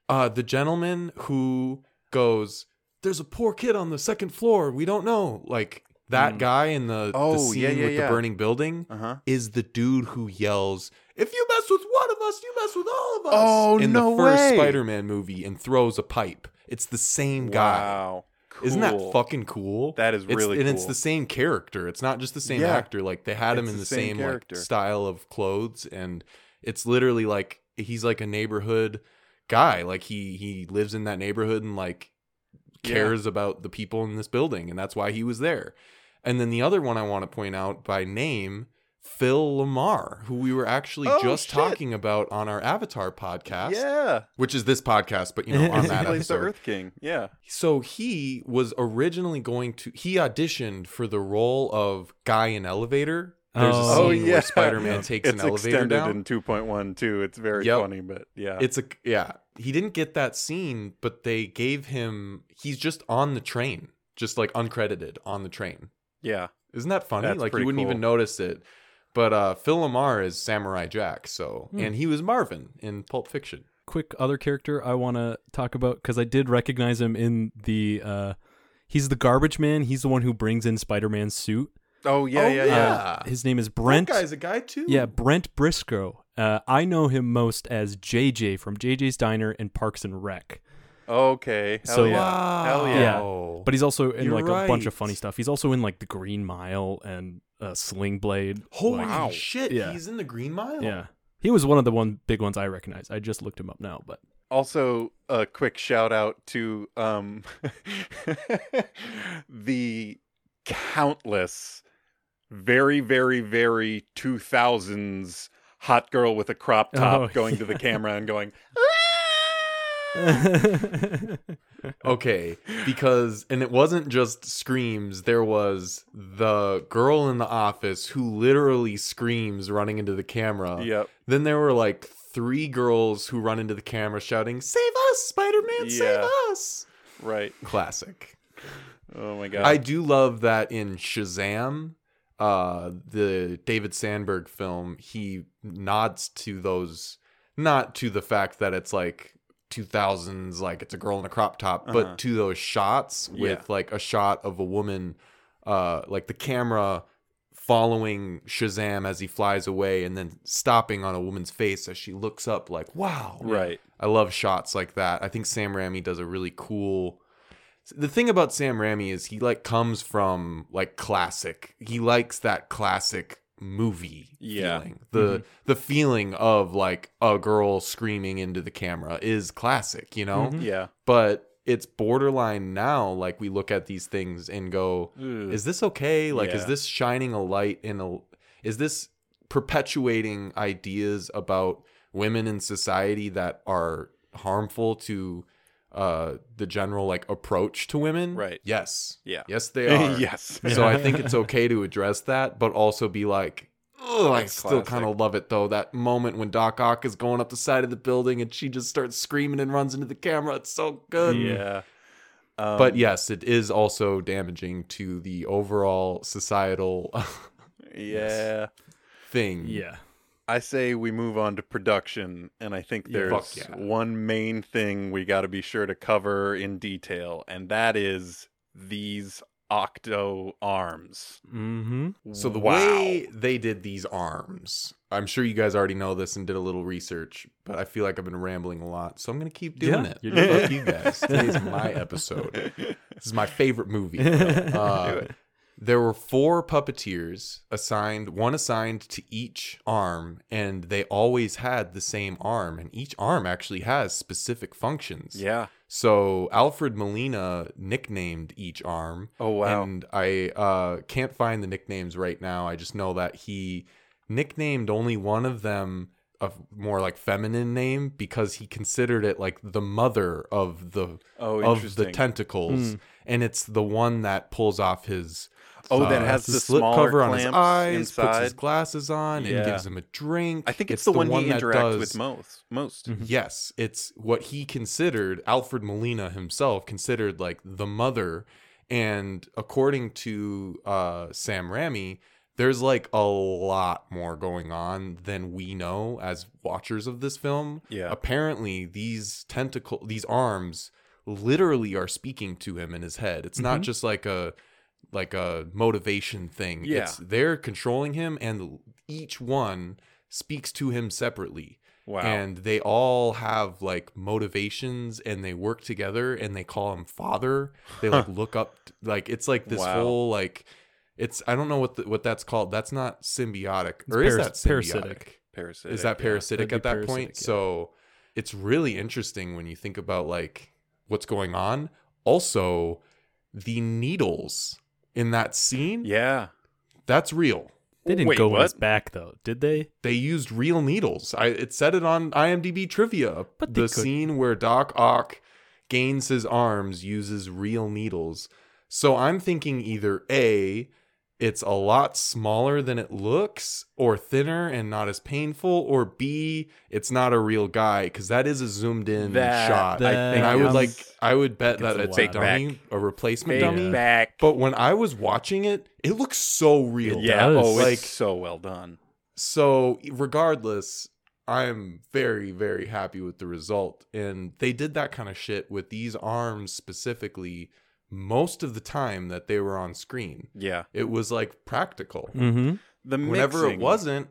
Uh, the gentleman who goes, "There's a poor kid on the second floor. We don't know." Like that Mm. guy in the, the Oh, scene yeah, yeah, with yeah. the burning building Uh-huh. is the dude who yells, "If you mess with one of us, you mess with all of us." Oh, in no the first way. Spider-Man movie and throws a pipe. It's the same guy. Wow. Isn't that fucking cool? That is It's- really and it's the same character. It's not just the same Yeah. actor. Like they had him in the the, same same, like style of clothes, and it's literally like he's like a neighborhood guy. Like he he lives in that neighborhood and like Yeah. cares about the people in this building, and that's why he was there. And then the other one I want to point out by name, Phil LaMarr, who we were actually Oh, just shit. talking about on our Avatar podcast, Yeah. which is this podcast, but you know *laughs* on he that plays the. Earth King. Yeah. So he was originally going to he auditioned for the role of guy in elevator. There's a Oh, scene oh, yeah. where Spider-Man Yeah. takes it's an elevator extended down. in 2.1 too. It's very Yep. funny, but yeah. It's a yeah. He didn't get that scene, but they gave him he's just on the train, just like uncredited on the train. yeah. Isn't that funny? That's like you wouldn't even notice it. But uh Phil LaMarr is Samurai Jack, so Hmm. and he was Marvin in Pulp Fiction. quick other character I want to talk about because I did recognize him in the. uh He's the garbage man. He's the one who brings in Spider-Man's suit. Oh yeah, Oh, yeah, yeah. Uh, his name is Brent. That guy's a guy too. Yeah, Brent Briscoe. Uh, I know him most as JJ from JJ's Diner and Parks and Rec. Okay. Hell So- yeah. Hell yeah. Wow. But he's also in You're like a bunch of funny stuff. He's also in like the Green Mile and uh, Sling Blade. Holy Like, Wow. shit, Yeah. he's in the Green Mile? yeah, he was one of the one big ones I recognize. I just looked him up now, but Also, a quick shout out to um, *laughs* the countless, very, very, very 2000s hot girl with a crop top Oh, going to the camera and going, *laughs* Okay, because and it wasn't just screams. There was the girl in the office who literally screams running into the camera. "Yep, Then there were like three girls who run into the camera shouting, "Save us, Spider-Man! Save us!" right." Classic. Oh my god. I do love that in Shazam, uh, the David Sandberg film, he nods to those, not to the fact that it's like 2000s, like it's a girl in a crop top, Uh-huh. but to those shots with Yeah. like a shot of a woman, uh, like the camera following Shazam as he flies away and then stopping on a woman's face as she looks up, like, wow. right. I love shots like that. I think Sam Raimi does a really cool. The thing about Sam Raimi is he like comes from like classic. He likes that classic movie Yeah. feeling. The the feeling of like a girl screaming into the camera is classic, you know? Mhm. Yeah. But it's borderline now like we look at these things and go, Ugh. is this okay? Like, is this shining a light in a? Is this perpetuating ideas about women in society that are harmful to uh the general like approach to women? Right. Yes. Yeah. Yes, they *laughs* are. yes. So I think *laughs* it's okay to address that, but also be like, oh, I still kind of love it though. That moment when Doc Ock is going up the side of the building and she just starts screaming and runs into the camera. It's so good. Yeah. Um, But yes, it is also damaging to the overall societal *laughs* yeah. thing. yeah, I say we move on to production, and I think there's yeah. one main thing we got to be sure to cover in detail, and that is these octo arms. mm-hmm. So the Wow. way they did these arms, I'm sure you guys already know this and did a little research, but I feel like I've been rambling a lot, so I'm gonna keep doing Yeah, it. you're doing Fuck you guys. Today's my *laughs* episode. This is my *laughs* favorite movie. Uh, Do it. There were four puppeteers assigned, one assigned to each arm, and they always had the same arm, and each arm actually has specific functions. Yeah. So Alfred Molina nicknamed each arm. Oh wow. And I uh, can't find the nicknames right now. I just know that he nicknamed only one of them a more like feminine name because he considered it like the mother of the oh, of the tentacles, and it's the one that pulls off his. Oh, that uh, has the the slip cover on his eyes, puts his glasses on, Yeah. and gives him a drink. I think it's, the, one, he interacts with most. Most. Mhm. Yes, it's what he considered, Alfred Molina himself considered like the mother. And according to uh, Sam Raimi, there's like a lot more going on than we know as watchers of this film. Yeah. Apparently, these tentacle, these arms literally are speaking to him in his head. It's not Mhm. just like a like a motivation thing. Yeah. It's they're controlling him and each one speaks to him separately Wow. and they all have like motivations and they work together and they call him father they like look up like it's like this Wow. whole like it's i don't know what the, what that's called that's not symbiotic It's or is paras- that symbiotic parasitic. parasitic. is that parasitic That'd at that point yeah. so it's really interesting when you think about like what's going on also the needles in that scene Yeah. that's real They didn't Wait, go in his what? back though, did they? they used real needles. I it said it on IMDb trivia. But the could- scene where Doc Ock gains his arms uses real needles. So I'm thinking either A, it's a lot smaller than it looks, or thinner and not as painful, or B, it's not a real guy because that is a zoomed in That- shot. that- and I would like, I would bet that it's it's a a lot. dummy, a replacement Fake dummy. back. But when I was watching it, it looks so real. yeah. does. Oh, Like- it's so well done. So, regardless, I'm very, very happy with the result. And they did that kind of shit with these arms specifically most of the time that they were on screen. Yeah. It was like practical. Mm-hmm. The Whenever it wasn't,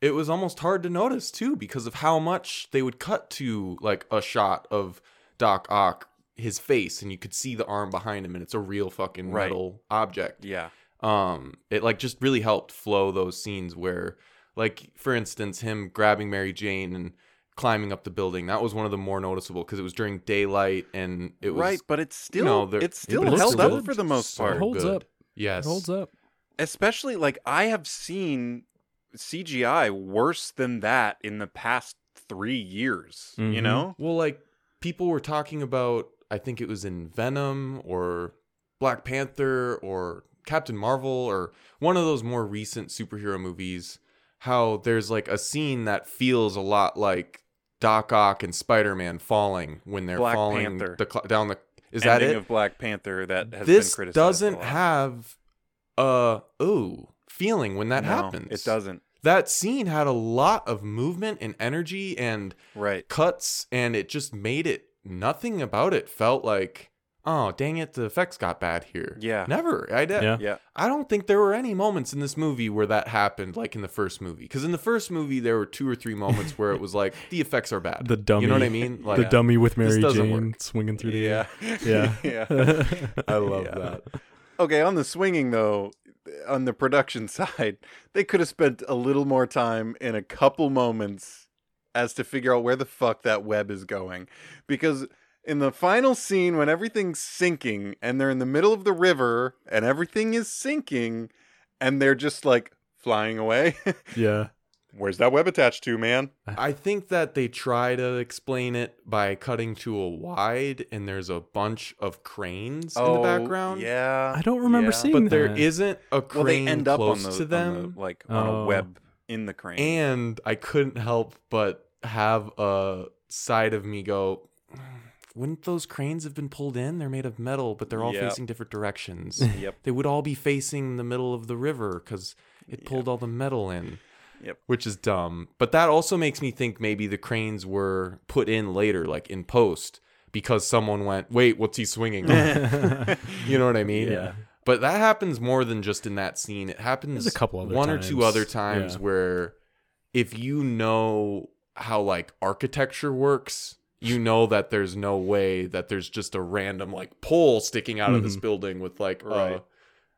it was almost hard to notice too because of how much they would cut to like a shot of Doc Ock his face and you could see the arm behind him and it's a real fucking Right. metal object Yeah. um it like just really helped flow those scenes where like for instance him grabbing mary jane and climbing up the building that was one of the more noticeable because it was during daylight and it was right, but it's still know, they're- it's still but it's held still up for the most part. It holds good. up. yes It holds up. Especially like I have seen CGI worse than that in the past three years. You Mhm. know? well like people were talking about i think it was in venom or black panther or captain marvel or one of those more recent superhero movies how there's like a scene that feels a lot like doc ock and spider-man falling when they're Black falling Panther. the cl- down the is that Ending it of Black Panther that has this been criticized. doesn't have a ooh feeling when that No, happens It doesn't. that scene had a lot of movement and energy and Right. cuts and it just made it nothing about it felt like oh dang it the effects got bad here Yeah. never i d- Yeah. Yeah. i don't think there were any moments in this movie where that happened like in the first movie because in the first movie there were two or three moments where it was *laughs* like the effects are bad The dummy. you know what i mean like the dummy with Mary Jane work. swinging through the Yeah. air. *laughs* yeah. Yeah. *laughs* i love Yeah. that Okay, on the swinging though, on the production side, they could have spent a little more time in a couple moments as to figure out where the fuck that web is going. Because in the final scene when everything's sinking and they're in the middle of the river and everything is sinking and they're just like flying away, *laughs* yeah. where's that web attached to, man? I think that they try to explain it by cutting to a wide, and there's a bunch of cranes in the oh, background. Oh, Yeah. I don't remember yeah. seeing but there that. isn't a Well, crane they end up on close the, to on them, the, like on Oh. a web in the crane. and I couldn't help but have a side of me go. Wouldn't those cranes have been pulled in? They're made of metal, but they're all Yep. facing different directions. yep. they would all be facing the middle of the river because it pulled all the metal in. Yep. Which is dumb. But that also makes me think maybe the cranes were put in later, like in post, because someone went, wait, what's he swinging? *laughs* you know what I mean? Yeah. But that happens more than just in that scene. It happens There's a couple other one or two other times Yeah. where if you know how like architecture works, you know that there's no way that there's just a random like pole sticking out of this Mhm. building with like Right. uh,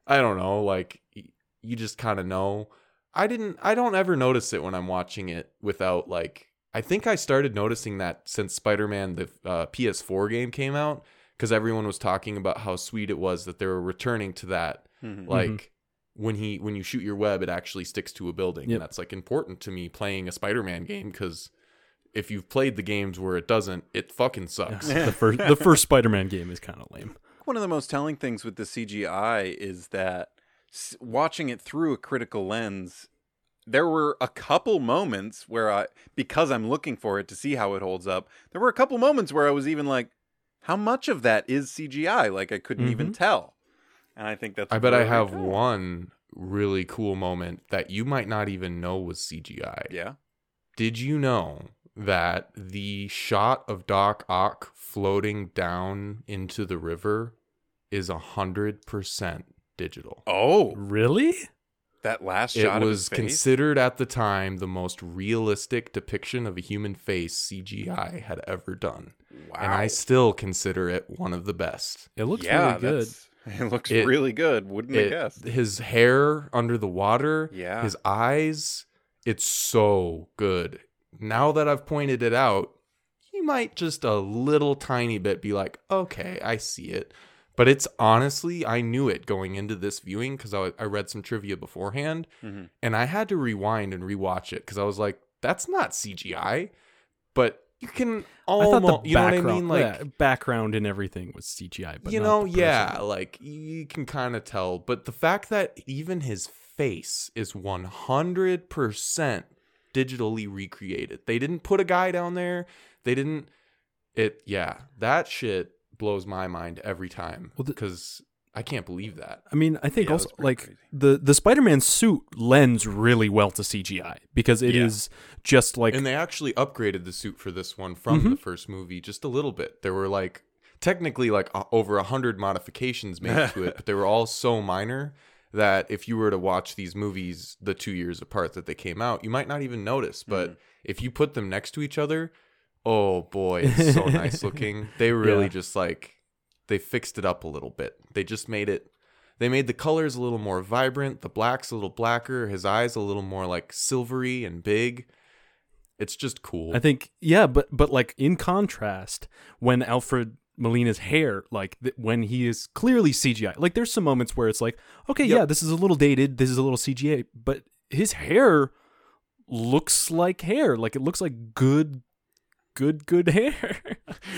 I don't know, like y- you just kind of know. I didn't I don't ever notice it when I'm watching it without like I think I started noticing that since Spider-Man the uh, PS4 game came out because everyone was talking about how sweet it was that they were returning to that Mhm. like when he when you shoot your web it actually sticks to a building Yep. and that's like important to me playing a Spider-Man game cuz if you've played the games where it doesn't it fucking sucks. the first the *laughs* first Spider-Man game is kind of lame. One of the most telling things with the CGI is that s- watching it through a critical lens, there were a couple moments where I, because I'm looking for it to see how it holds up, there were a couple moments where I was even like, how much of that is CGI? Like I couldn't even mm-hmm. tell. And I think that's. I bet I have cool. one really cool moment that you might not even know was CGI. Yeah. Did you know that the shot of Doc Ock floating down into the river is a hundred percent digital? Oh, Really? that last It shot of was his face. considered at the time the most realistic depiction of a human face CGI had ever done. wow. And I still consider it one of the best. It looks yeah, really good. *laughs* It looks It- really good. Wouldn't have It- guessed? his hair under the water, Yeah. his eyes, it's so good. Now that I've pointed it out, you might just a little tiny bit be like, okay, I see it. But it's honestly, I knew it going into this viewing because I, I read some trivia beforehand Mhm. and I had to rewind and rewatch it because I was like, that's not CGI. But you can almost, you know what I mean? Like, yeah, background and everything was CGI, but you know, yeah, like you can kind of tell. But the fact that even his face is 100% digitally recreated, they didn't put a guy down there. They didn't, it, yeah, that shit blows my mind every time Well, because I can't believe that. I mean, I think Yeah, also like crazy. the the Spider-Man suit lends really well to CGI because it is Yeah. just like and they actually upgraded the suit for this one from Mm-hmm. the first movie just a little bit. There were like technically like over a hundred modifications made to it, *laughs* but they were all so minor that if you were to watch these movies the two years apart that they came out, you might not even notice. But Mm-hmm. if you put them next to each other, Oh boy, it's so *laughs* nice looking. They really Yeah. just like they fixed it up a little bit. They just made it they made the colors a little more vibrant, the black's a little blacker, his eyes a little more like silvery and big. It's just cool. I think yeah, but but like in contrast, when Alfred Molina's hair, like th- when he is clearly CGI, like there's some moments where it's like, okay, Yep. yeah, this is a little dated, this is a little CGI, but his hair looks like hair, like it looks like good, good, good *laughs* hair.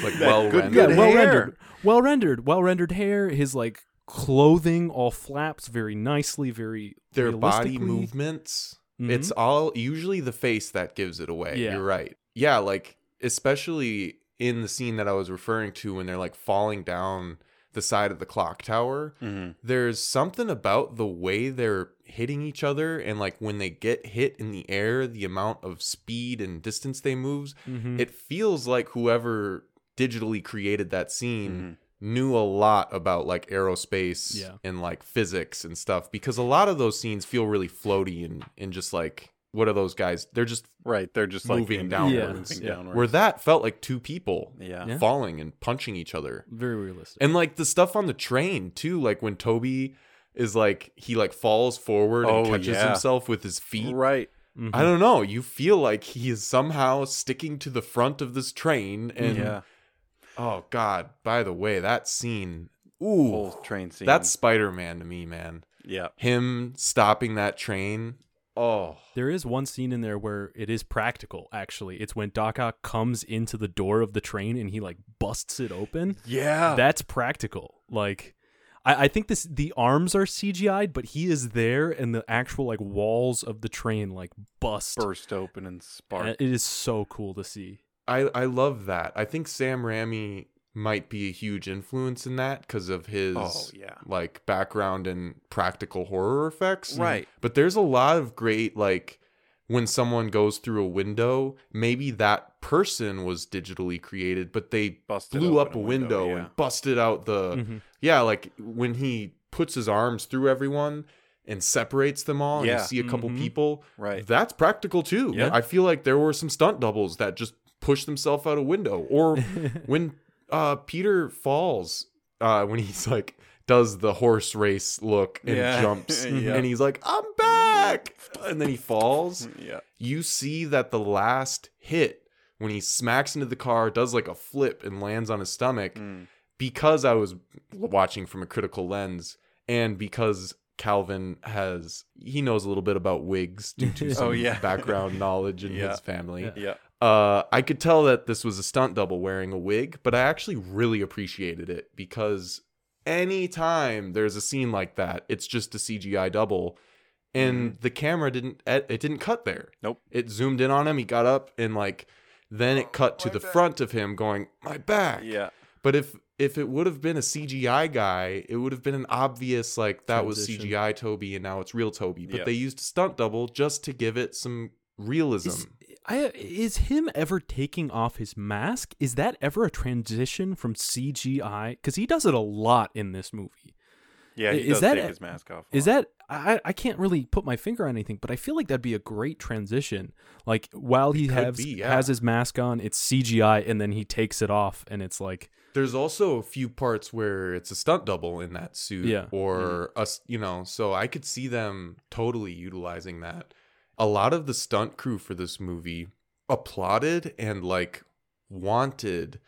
like well good- rendered. good yeah, well hair. rendered, well rendered, well rendered hair. His like clothing all flaps very nicely, very Their body realistically. movements. Mhm. It's all usually the face that gives it away. Yeah. You're right. Yeah, like especially in the scene that I was referring to when they're like falling down the side of the clock tower. Mhm. there's something about the way they're hitting each other and like when they get hit in the air the amount of speed and distance they moves Mhm. it feels like whoever digitally created that scene Mhm. knew a lot about like aerospace Yeah. and like physics and stuff because a lot of those scenes feel really floaty and and just like what are those guys they're just Right, they're just Moving in- downwards. moving Yeah. downwards. where that felt like two people yeah. Yeah. falling and punching each other very realistic. and like the stuff on the train too, like when Tobey is like he like falls forward and Oh, catches yeah. himself with his feet. Right. Mhm. I don't know. You feel like he is somehow sticking to the front of this train and yeah. oh god, by the way, that scene Whole train scene. that's Spider-Man to me, man. yeah. Him stopping that train. Oh. There is one scene in there where it is practical, actually. It's when Doc Ock comes into the door of the train and he like busts it open. Yeah. That's practical. Like I, I think this the arms are CGI'd, but he is there and the actual like walls of the train like bust. burst open and And spark. It is so cool to see. I I love that. I think Sam Raimi might be a huge influence in that because of his Oh, yeah. like background in practical horror effects. Right. But there's a lot of great like when someone goes through a window, maybe that person was digitally created, but they Busted blew up a window, and busted out the Mhm. yeah, like when he puts his arms through everyone and separates them all and you see a couple Mhm. people Right. that's practical too. Yeah. I feel like there were some stunt doubles that just pushed themselves out a window. Or *laughs* when uh Peter falls, uh when he's like does the horse race look and Yeah. *laughs* jumps Yeah. and he's like, I'm back and then he falls. *laughs* yeah. You see that the last hit when he smacks into the car, does like a flip and lands on his stomach, Mm. because I was watching from a critical lens and because Calvin has he knows a little bit about wigs due to *laughs* some Oh, yeah. background knowledge in Yeah. his family. Yeah. Yeah. Uh, I could tell that this was a stunt double wearing a wig, but I actually really appreciated it because anytime there's a scene like that, it's just a CGI double, and the camera didn't it it didn't cut there. Nope. It zoomed in on him. He got up and like then it cut to my the back. front of him going my back. Yeah. But if if it would have been a CGI guy, it would have been an obvious like that was CGI Tobey and now it's real Tobey. But Yeah. they used a stunt double just to give it some realism. Is, I, is him ever taking off his mask? Is that ever a transition from CGI? Because he does it a lot in this movie. Yeah. He Is does that take his mask off. Is that I, I can't really put my finger on anything, but I feel like that'd be a great transition. Like while he has be, yeah. has his mask on, it's CGI, and then he takes it off, and it's like There's also a few parts where it's a stunt double in that suit, Yeah. or Mm-hmm. us, you know. So I could see them totally utilizing that. A lot of the stunt crew for this movie applauded and like wanted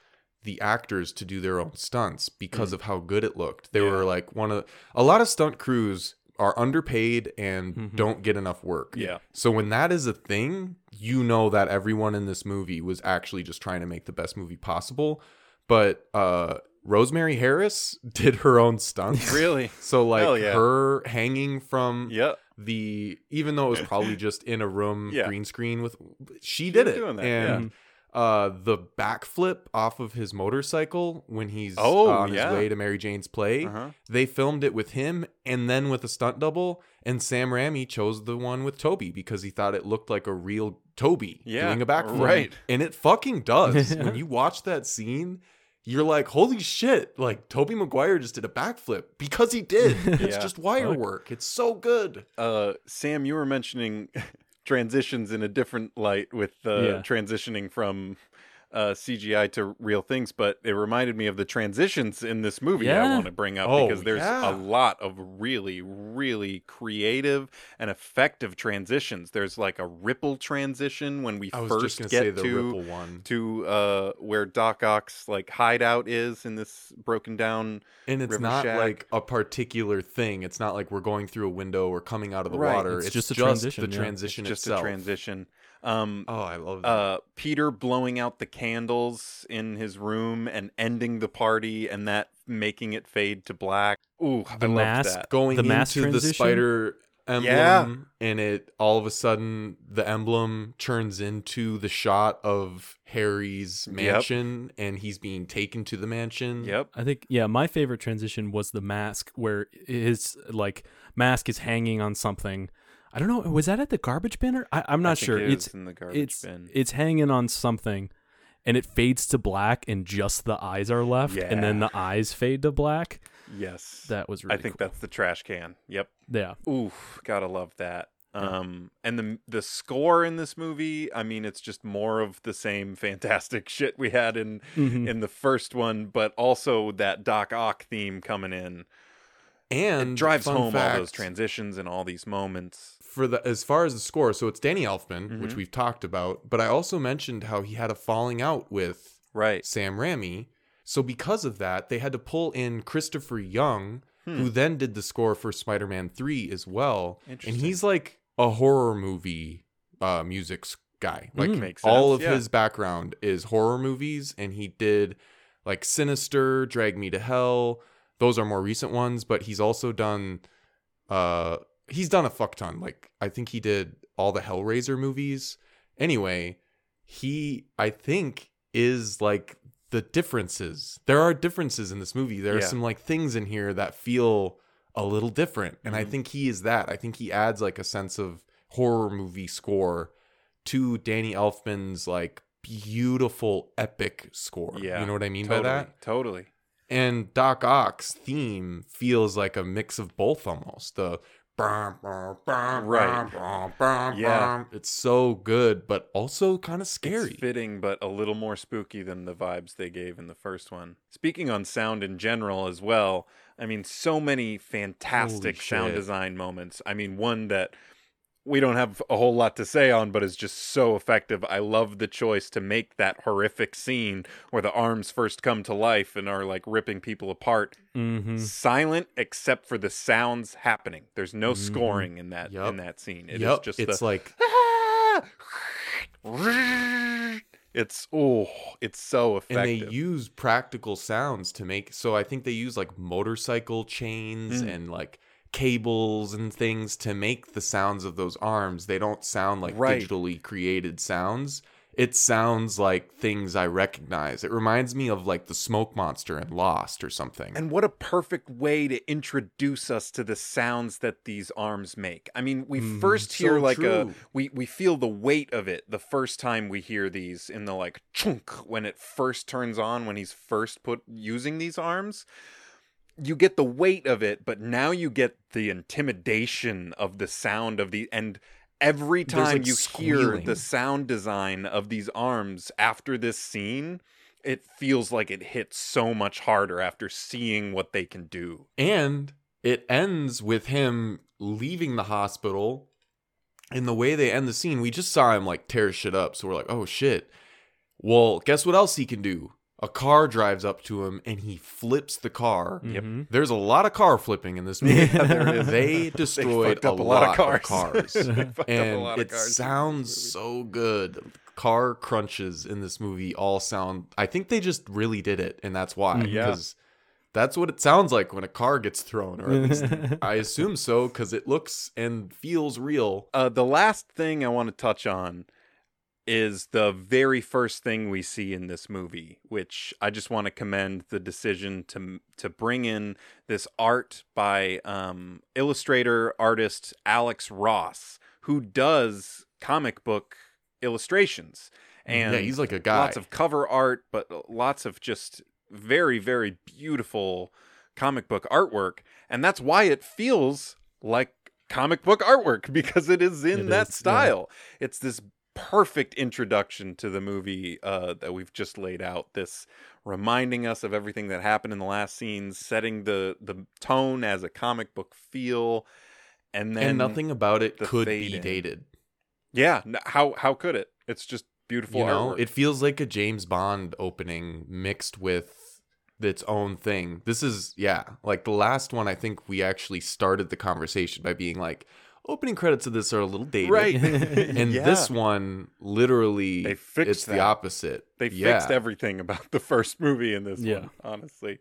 the actors to do their own stunts because Mm. of how good it looked. They Yeah. were like one of a lot of stunt crews are underpaid and Mhm. don't get enough work. Yeah. So when that is a thing, you know that everyone in this movie was actually just trying to make the best movie possible. But uh Rosemary Harris *laughs* did her own stunts. Really? So like yeah. her hanging from Yeah. The even though it was probably *laughs* just in a room Yeah. green screen with she did was it. doing that, and uh the backflip off of his motorcycle when he's Oh, on yeah. his way to Mary Jane's play. Uh-huh. They filmed it with him and then with a stunt double. And Sam Raimi chose the one with Tobey because he thought it looked like a real Tobey Yeah, doing a backflip. right. And it fucking does. *laughs* when you watch that scene, you're like, holy shit, like Tobey Maguire just did a backflip because he did. *laughs* It's Yeah. just wire work. It's so good. Uh, Sam, you were mentioning *laughs* transitions in a different light with uh, Yeah. transitioning from uh, CGI to real things, but it reminded me of the transitions in this movie I want to bring up Oh, because there's yeah. a lot of really, really creative and effective transitions. There's like a ripple transition when we first just get say the to ripple one, to uh, where Doc Ock's like hideout is in this broken down. and it's not Shack. like a particular thing. It's not like we're going through a window or coming out of the Right. water. It's It's, just a transition, the yeah. transition just itself. a transition. Um, Oh, I love that. uh, Peter blowing out the candles in his room and ending the party, and that making it fade to black. Ooh, The I loved mask that. going the mask into the spider emblem Yeah. and it all of a sudden the emblem turns into the shot of Harry's Yep. mansion and he's being taken to the mansion. Yep. I think yeah, my favorite transition was the mask where his like mask is hanging on something. I don't know. Was that at the garbage bin or I, I'm I not sure. it It's in the garbage it's bin. it's hanging on something, and it fades to black, and just the eyes are left, and then the eyes fade to black. yes, That was really I think cool. that's the trash can. Yep. yeah. Oof, gotta love that. Um, and the the score in this movie, I mean, it's just more of the same *laughs* fantastic shit we had in Mhm. in the first one, but also that Doc Ock theme coming in. And It drives home all those transitions and all these moments. For the as far as the score, so it's Danny Elfman, which Mhm. we've talked about, but I also mentioned how he had a falling out with Right. Sam Raimi. So because of that, they had to pull in Christopher Young, who then did the score for Spider-Man 3 as well. And he's like a horror movie uh music guy. Like Mm. All of yeah. his background is horror movies and he did like Sinister, Drag Me to Hell. Those are more recent ones, but he's also done uh he's done a fuck ton. Like I think he did all the Hellraiser movies. Anyway, he I think is like the differences. There are differences in this movie. There are Yeah. some like things in here that feel a little different. And I Mhm. think he is that. I think he adds like a sense of horror movie score to Danny Elfman's like beautiful epic score. Yeah. You know what I mean totally, by that? Totally. And Doc Ock's theme feels like a mix of both almost. The Right. Yeah. yeah. It's so good, but also kind of scary. It's fitting, but a little more spooky than the vibes they gave in the first one. Speaking on sound in general as well, I mean, so many fantastic Holy sound shit. design moments. I mean, one that we don't have a whole lot to say on, but is just so effective. I love the choice to make that horrific scene where the arms first come to life and are like ripping people apart Mm-hmm. silent except for the sounds happening. There's no Mhm. scoring in that Yup. in that scene. It is yep. just it's the like *laughs* it's oh, it's so effective and they use practical sounds to make so i think they use like motorcycle chains Mm. and like cables and things to make the sounds of those arms they don't sound like Right. digitally created sounds it sounds like things i recognize it reminds me of like the smoke monster and lost or something and what a perfect way to introduce us to the sounds that these arms make. I mean, we Mhm. first hear So like a we we feel the weight of it the first time we hear these in the like chunk when it first turns on when he's first put using these arms. You get the weight of it, but now you get the intimidation of the sound of the and every time like, you hear the sound design of these arms after this scene, it feels like it hits so much harder after seeing what they can do. And it ends with him leaving the hospital. And the way they end the scene, we just saw him like tear shit up. So we're like, oh shit. Well, guess what else he can do? A car drives up to him and he flips the car. Yep. Mhm. There's a lot of car flipping in this movie. Yeah, there is. They destroyed fucked a, up a lot, lot of of cars. cars. They fucked up a and lot of *laughs* it cars sounds *laughs* so good. Car crunches in this movie all sound. I think they just really did it, and that's why. Mhm. Yeah. Because that's what it sounds like when a car gets thrown, or at least *laughs* I assume so, because it looks and feels real. Uh, the last thing I want to touch on is the very first thing we see in this movie, which I just want to commend the decision to to bring in this art by um, illustrator artist Alex Ross, who does comic book illustrations, and yeah, he's like a guy. lots of cover art, but lots of just very, very beautiful comic book artwork. And that's why it feels like comic book artwork *laughs* because it is in It that is, yeah. style. It's this perfect introduction to the movie uh, that we've just laid out. This reminding us of everything that happened in the last scenes, setting the the tone as a comic book feel, and then and nothing about it could be in. dated. Yeah, how how could it? It's just beautiful. You know, artwork. it feels like a James Bond opening mixed with its own thing. This is yeah, like the last one. I think we actually started the conversation by being like, opening credits of this are a little dated, right. *laughs* And Yeah. this one, literally, They fixed it's that. the opposite. They yeah. fixed everything about the first movie in this Yeah. one, honestly.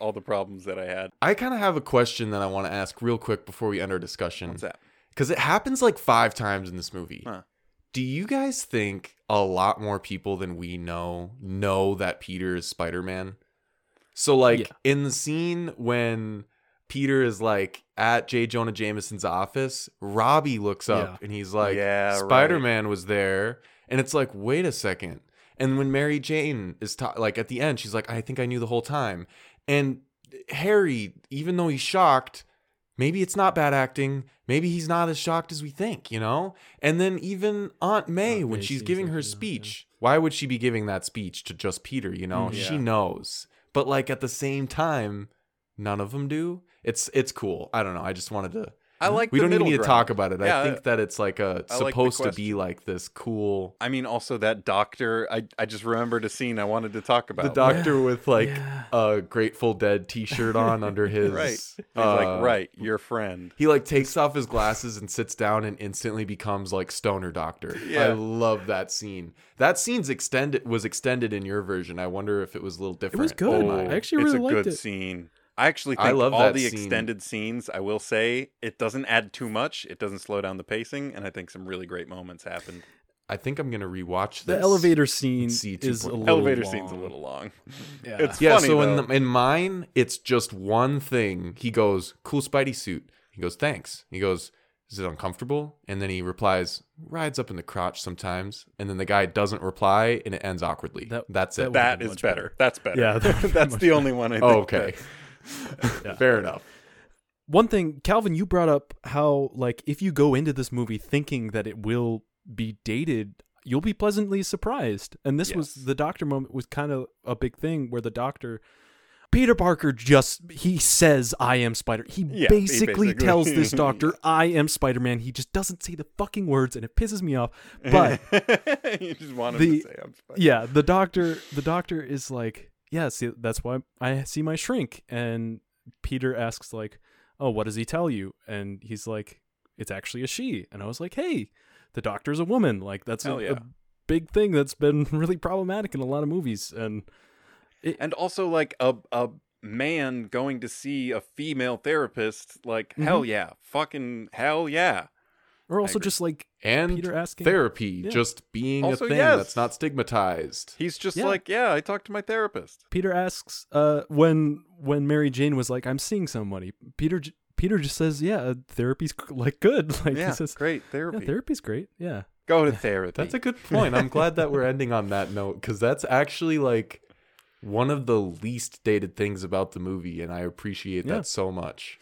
All the problems that I had. I kind of have a question that I want to ask real quick before we end our discussion. What's that? Because it happens like five times in this movie. Huh. Do you guys think a lot more people than we know know that Peter is Spider Man? So, like, Yeah. in the scene when Peter is like at J. Jonah Jameson's office, Robbie looks up Yeah. and he's like, Yeah. Spider Man was there. And it's like, wait a second. And when Mary Jane is ta- like at the end, she's like, I think I knew the whole time. And Harry, even though he's shocked, maybe it's not bad acting. Maybe he's not as shocked as we think, you know? And then even Aunt May, Aunt when May she's giving her she knows, yeah. speech, why would she be giving that speech to just Peter, you know? Mhm. She knows. But like at the same time, none of them do. It's it's cool. I don't know. I just wanted to I like We the don't even middle need to talk about it. Yeah, I think that it's like a I like supposed to be like this cool I mean, also that doctor. I I just remembered a scene I wanted to talk about. the doctor with like Yeah. a Grateful Dead T-shirt on *laughs* under his. right. He's uh, like, right, your friend. He like takes off his glasses and sits down and instantly becomes like stoner doctor. Yeah. I love that scene. That scene's extended was extended in your version. I wonder if it was a little different. It was good. in I mine. actually it's a liked good it. scene. I actually think I love all the scene. extended scenes. I will say it doesn't add too much. It doesn't slow down the pacing, and I think some really great moments happened. I think I'm gonna rewatch The elevator scene is a little Elevator long. scene's a little long. *laughs* Yeah. It's Yeah, funny, so in the, in mine, it's just one thing. He goes, "Cool Spidey suit." He goes, "Thanks." He goes, "Is it uncomfortable?" And then he replies, "Rides up in the crotch sometimes." And then the guy doesn't reply, and it ends awkwardly. That- That's that it. would- that be better. better. That's better. Yeah, that *laughs* that's much the only one I oh, think. Oh, okay. that- *laughs* Yeah. Fair enough. One thing, Calvin, you brought up how like if you go into this movie thinking that it will be dated, you'll be pleasantly surprised. And this was the doctor moment was kind of a big thing where the doctor Peter Parker just he says I am Spider. He Yeah, he basically, basically- tells this *laughs* doctor I am Spider-Man. He just doesn't say the fucking words and it pisses me off. *laughs* But you just want the- to say I'm Spider. yeah, the doctor the doctor is like, yeah, see, that's why I see my shrink. And Peter asks like, oh, what does he tell you? And he's like, it's actually a she. And I was like, hey, the doctor's a woman. Like that's a, yeah. a big thing that's been *laughs* really problematic in a lot of movies. And and also like a a man going to see a female therapist. Like Mm-hmm. hell yeah, fucking hell yeah. Or also just like And Peter asking therapy, Yeah. just being Also, a thing yes. that's not stigmatized. He's just Yeah. like yeah, I talked to my therapist. Peter asks uh when when Mary Jane was like, I'm seeing somebody. Peter j- Peter just says, yeah, therapy's like good. *laughs* Like yeah, he says, great yeah, therapy. therapy's great. Yeah. Go to therapy. That's a good point. I'm glad that we're *laughs* ending on that note because that's actually like one of the least dated things about the movie, and I appreciate Yeah. that so much.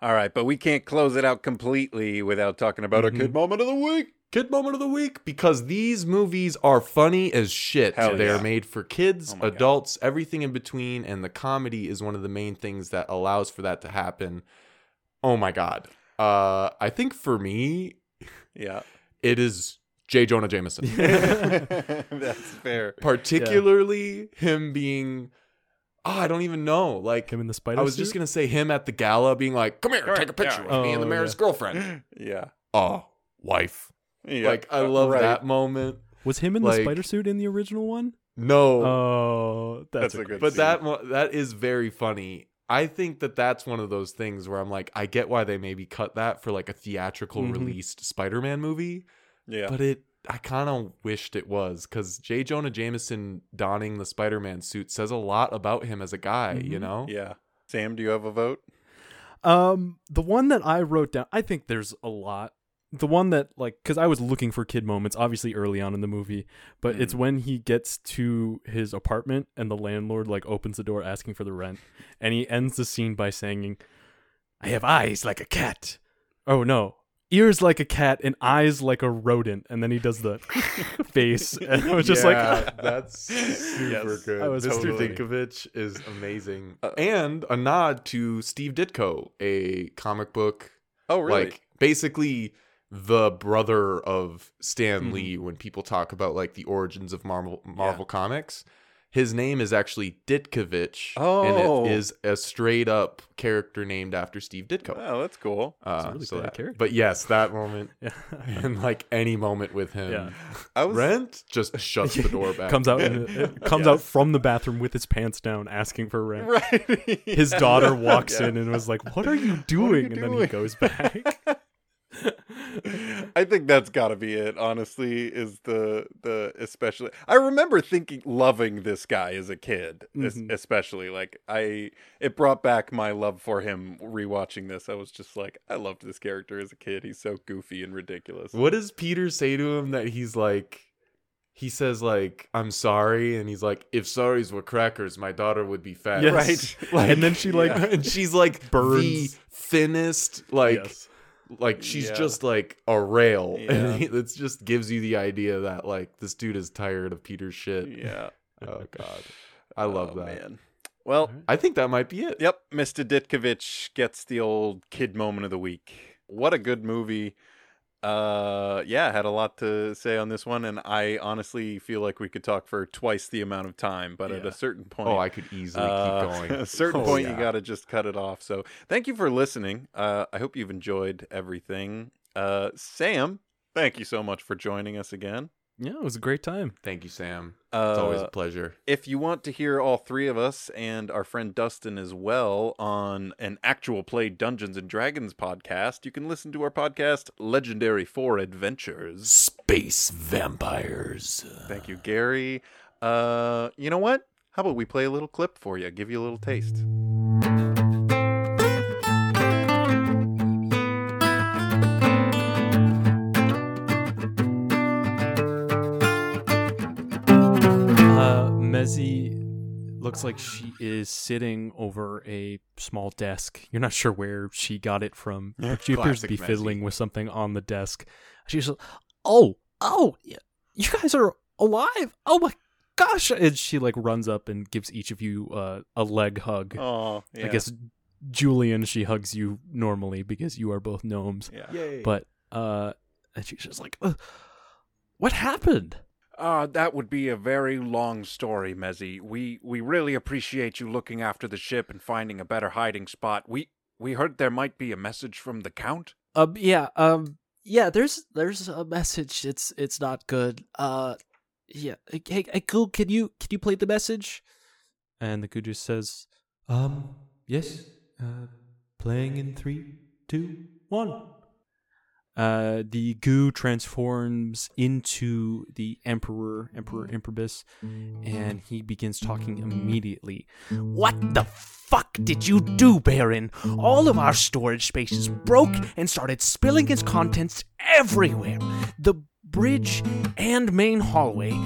All right, but we can't close it out completely without talking about Mhm. a kid moment of the week. Kid moment of the week because these movies are funny as shit. Hell they yeah. are made for kids, Oh my God. adults, everything in between, and the comedy is one of the main things that allows for that to happen. Oh my god. Uh I think for me, Yeah, it is J. Jonah Jameson. *laughs* that's *laughs* fair. Particularly him being oh, I don't even know. Like Him in the spider I was suit? just gonna say him at the gala being like, "Come here, Come take here, a picture yeah. with me and the Oh, mayor's yeah. girlfriend." *gasps* Yeah, Oh, wife. yeah. Like I uh, love right. that moment. Was him in the spider suit in the original one? No, Oh, that's, That's a a good good. but scene. that that is very funny. I think that that's one of those things where I'm like, I get why they maybe cut that for like a theatrical Mhm. released Spider-Man movie, Yeah, but it I kind of wished it was because J. Jonah Jameson donning the Spider-Man suit says a lot about him as a guy. You Mhm. know? yeah. Sam, do you have a vote? Um, the one that I wrote down, I think there's a lot. The one that like, because I was looking for kid moments, obviously early on in the movie, but it's Mm. when he gets to his apartment and the landlord like opens the door asking for the rent, and he ends the scene by saying, "I have eyes like a cat." Oh no, ears like a cat and eyes like a rodent, and then he does the *laughs* face, and I was just Yeah, like, *laughs* that's super Yes, good. I was Mr. totally- Ditkovich is amazing, Uh, and a nod to Steve Ditko, a comic book Oh, really? like basically the brother of Stan Mhm. Lee. When people talk about like the origins of Marvel Marvel comics, his name is actually Ditkovich, Oh. and it is a straight up character named after Steve Ditko. oh, that's cool. Uh, a really so bad that- character. But yes, that moment *laughs* and like any moment with him, Yeah. I was Rent just *laughs* shuts the door back. comes out and it *laughs* comes out from the bathroom with his pants down, asking for rent. right. His daughter walks Yeah. in and was like, "What are you doing?" you and then he goes back. I think that's got to be it. Honestly, is the the especially. I remember thinking loving this guy as a kid, es- Mhm. especially like I. It brought back my love for him. Rewatching this, I was just like, I loved this character as a kid. He's so goofy and ridiculous. What does Peter say to him that he's like he says like I'm sorry and he's like if sorries were crackers my daughter would be fat. Yes. Right. Like, *laughs* and then she like yeah. and *laughs* she's like the Burns. thinnest like yes. Like she's Yeah. just like a rail *laughs* Yeah. and it just gives you the idea that like this dude is tired of Peter's shit. Yeah, *laughs* Oh god. I oh, love Oh, that. Man. Well, I think that might be it. Yep, Mr. Ditkovich gets the old kid moment of the week. What a good movie. Uh yeah, had a lot to say on this one and I honestly feel like we could talk for twice the amount of time, but at a certain point Oh, I could easily uh, keep going. *laughs* At a *laughs* certain Oh, point you got to just cut it off. So, thank you for listening. Uh I hope you've enjoyed everything. Uh Sam, thank you so much for joining us again. Yeah, it was a great time. Thank you, Sam. Uh, It's always a pleasure. if you want to hear all three of us and our friend Dustin as well on an actual play Dungeons and Dragons podcast, you can listen to our podcast Legendary Four Adventures. Space vampires. Thank you, Gary. Uh, you know what? How about we play a little clip for you, give you a little taste. Mezzy looks like she is sitting over a small desk. You're not sure where she got it from, *laughs* but she appears to be Mezzy. fiddling with something on the desk. She's like, "Oh, oh, you guys are alive! Oh my gosh!" And she like runs up and gives each of you uh, a leg hug. Oh, yeah. I guess Julian, she hugs you normally because you are both gnomes. Yeah. Yay. But uh, and she's just like, "Uh, "What happened?" Uh, that would be a very long story, Mezzy. We we really appreciate you looking after the ship and finding a better hiding spot. We we heard there might be a message from the Count. Um, yeah, um, yeah. There's there's a message. It's it's not good. Uh, yeah. Hey, hey, hey, cool. Can you can you play the message? And the goo just says, Um, yes. Uh, playing in three, two, one. Uh, the goo transforms into the Emperor, Emperor mm. Improbus, and he begins talking mm. immediately. Mm. What the fuck did you do, Baron? All of our storage spaces broke and started spilling its contents everywhere. The bridge and main hallway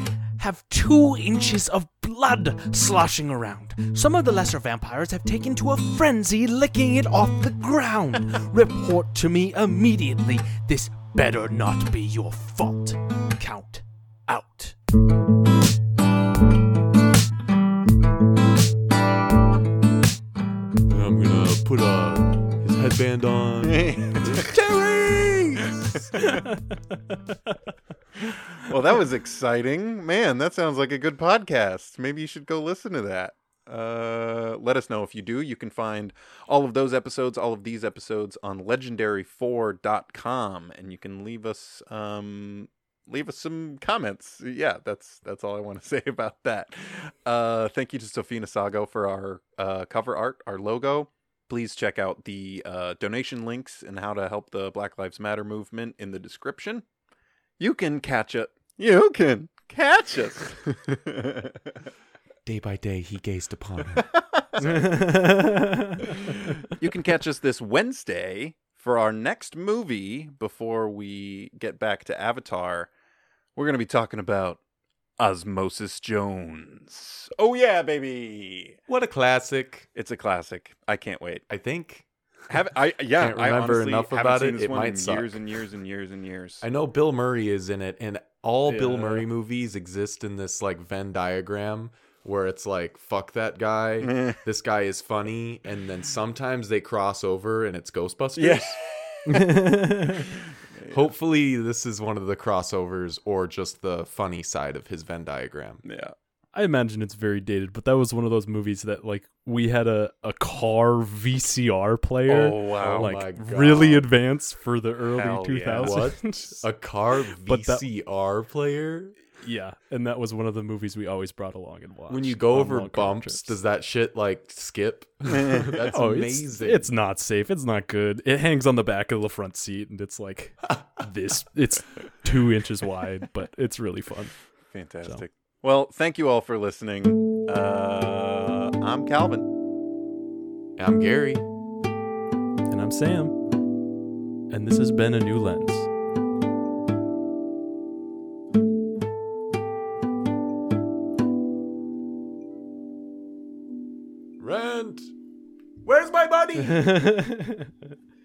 have two inches of blood sloshing around. Some of the lesser vampires have taken to a frenzy, licking it off the ground. *laughs* Report to me immediately. This better not be your fault. Count out. I'm gonna put uh, his headband on. *laughs* *laughs* well, that was exciting. Man, that sounds like a good podcast. Maybe you should go listen to that. Uh, let us know if you do. You can find all of those episodes, all of these episodes on legendary4.com and you can leave us um leave us some comments. Yeah, that's that's all I want to *laughs* say about that. Uh thank you to Sofina Sago for our uh cover art, our logo. Please check out the uh, donation links and how to help the Black Lives Matter movement in the description. You can catch it. You can catch us. Day by day, he gazed upon her. *laughs* you can catch us this Wednesday for our next movie before we get back to Avatar. We're going to be talking about Osmosis Jones. Oh, yeah, baby. what a classic! It's a classic. I can't wait. I think. Have I? *laughs* Yeah, Can't I remember honestly enough about it. It might suck. years and years and years and years. I know Bill Murray is in it, and all Bill Murray movies exist in this like Venn diagram where it's like fuck that guy, *laughs* this guy is funny, and then sometimes they cross over and it's Ghostbusters. Yeah. *laughs* Hopefully, this is one of the crossovers or just the funny side of his Venn diagram. Yeah. I imagine it's very dated, but that was one of those movies that like we had a, a car VCR player. Oh, wow. Oh my like God. really advanced for the early Hell yeah. 2000s. What? A car *laughs* But that- VCR player? Yeah, and that was one of the movies we always brought along and watched. When you go over long bumps, trips. does that shit like skip? *laughs* *laughs* That's oh, amazing. It's, it's not safe. It's not good. It hangs on the back of the front seat, and it's like *laughs* this. It's two inches wide, but it's really fun. Fantastic. Well, thank you all for listening. Uh, I'm Calvin. I'm Gary. And I'm Sam, and this has been a new lens. Money? *laughs*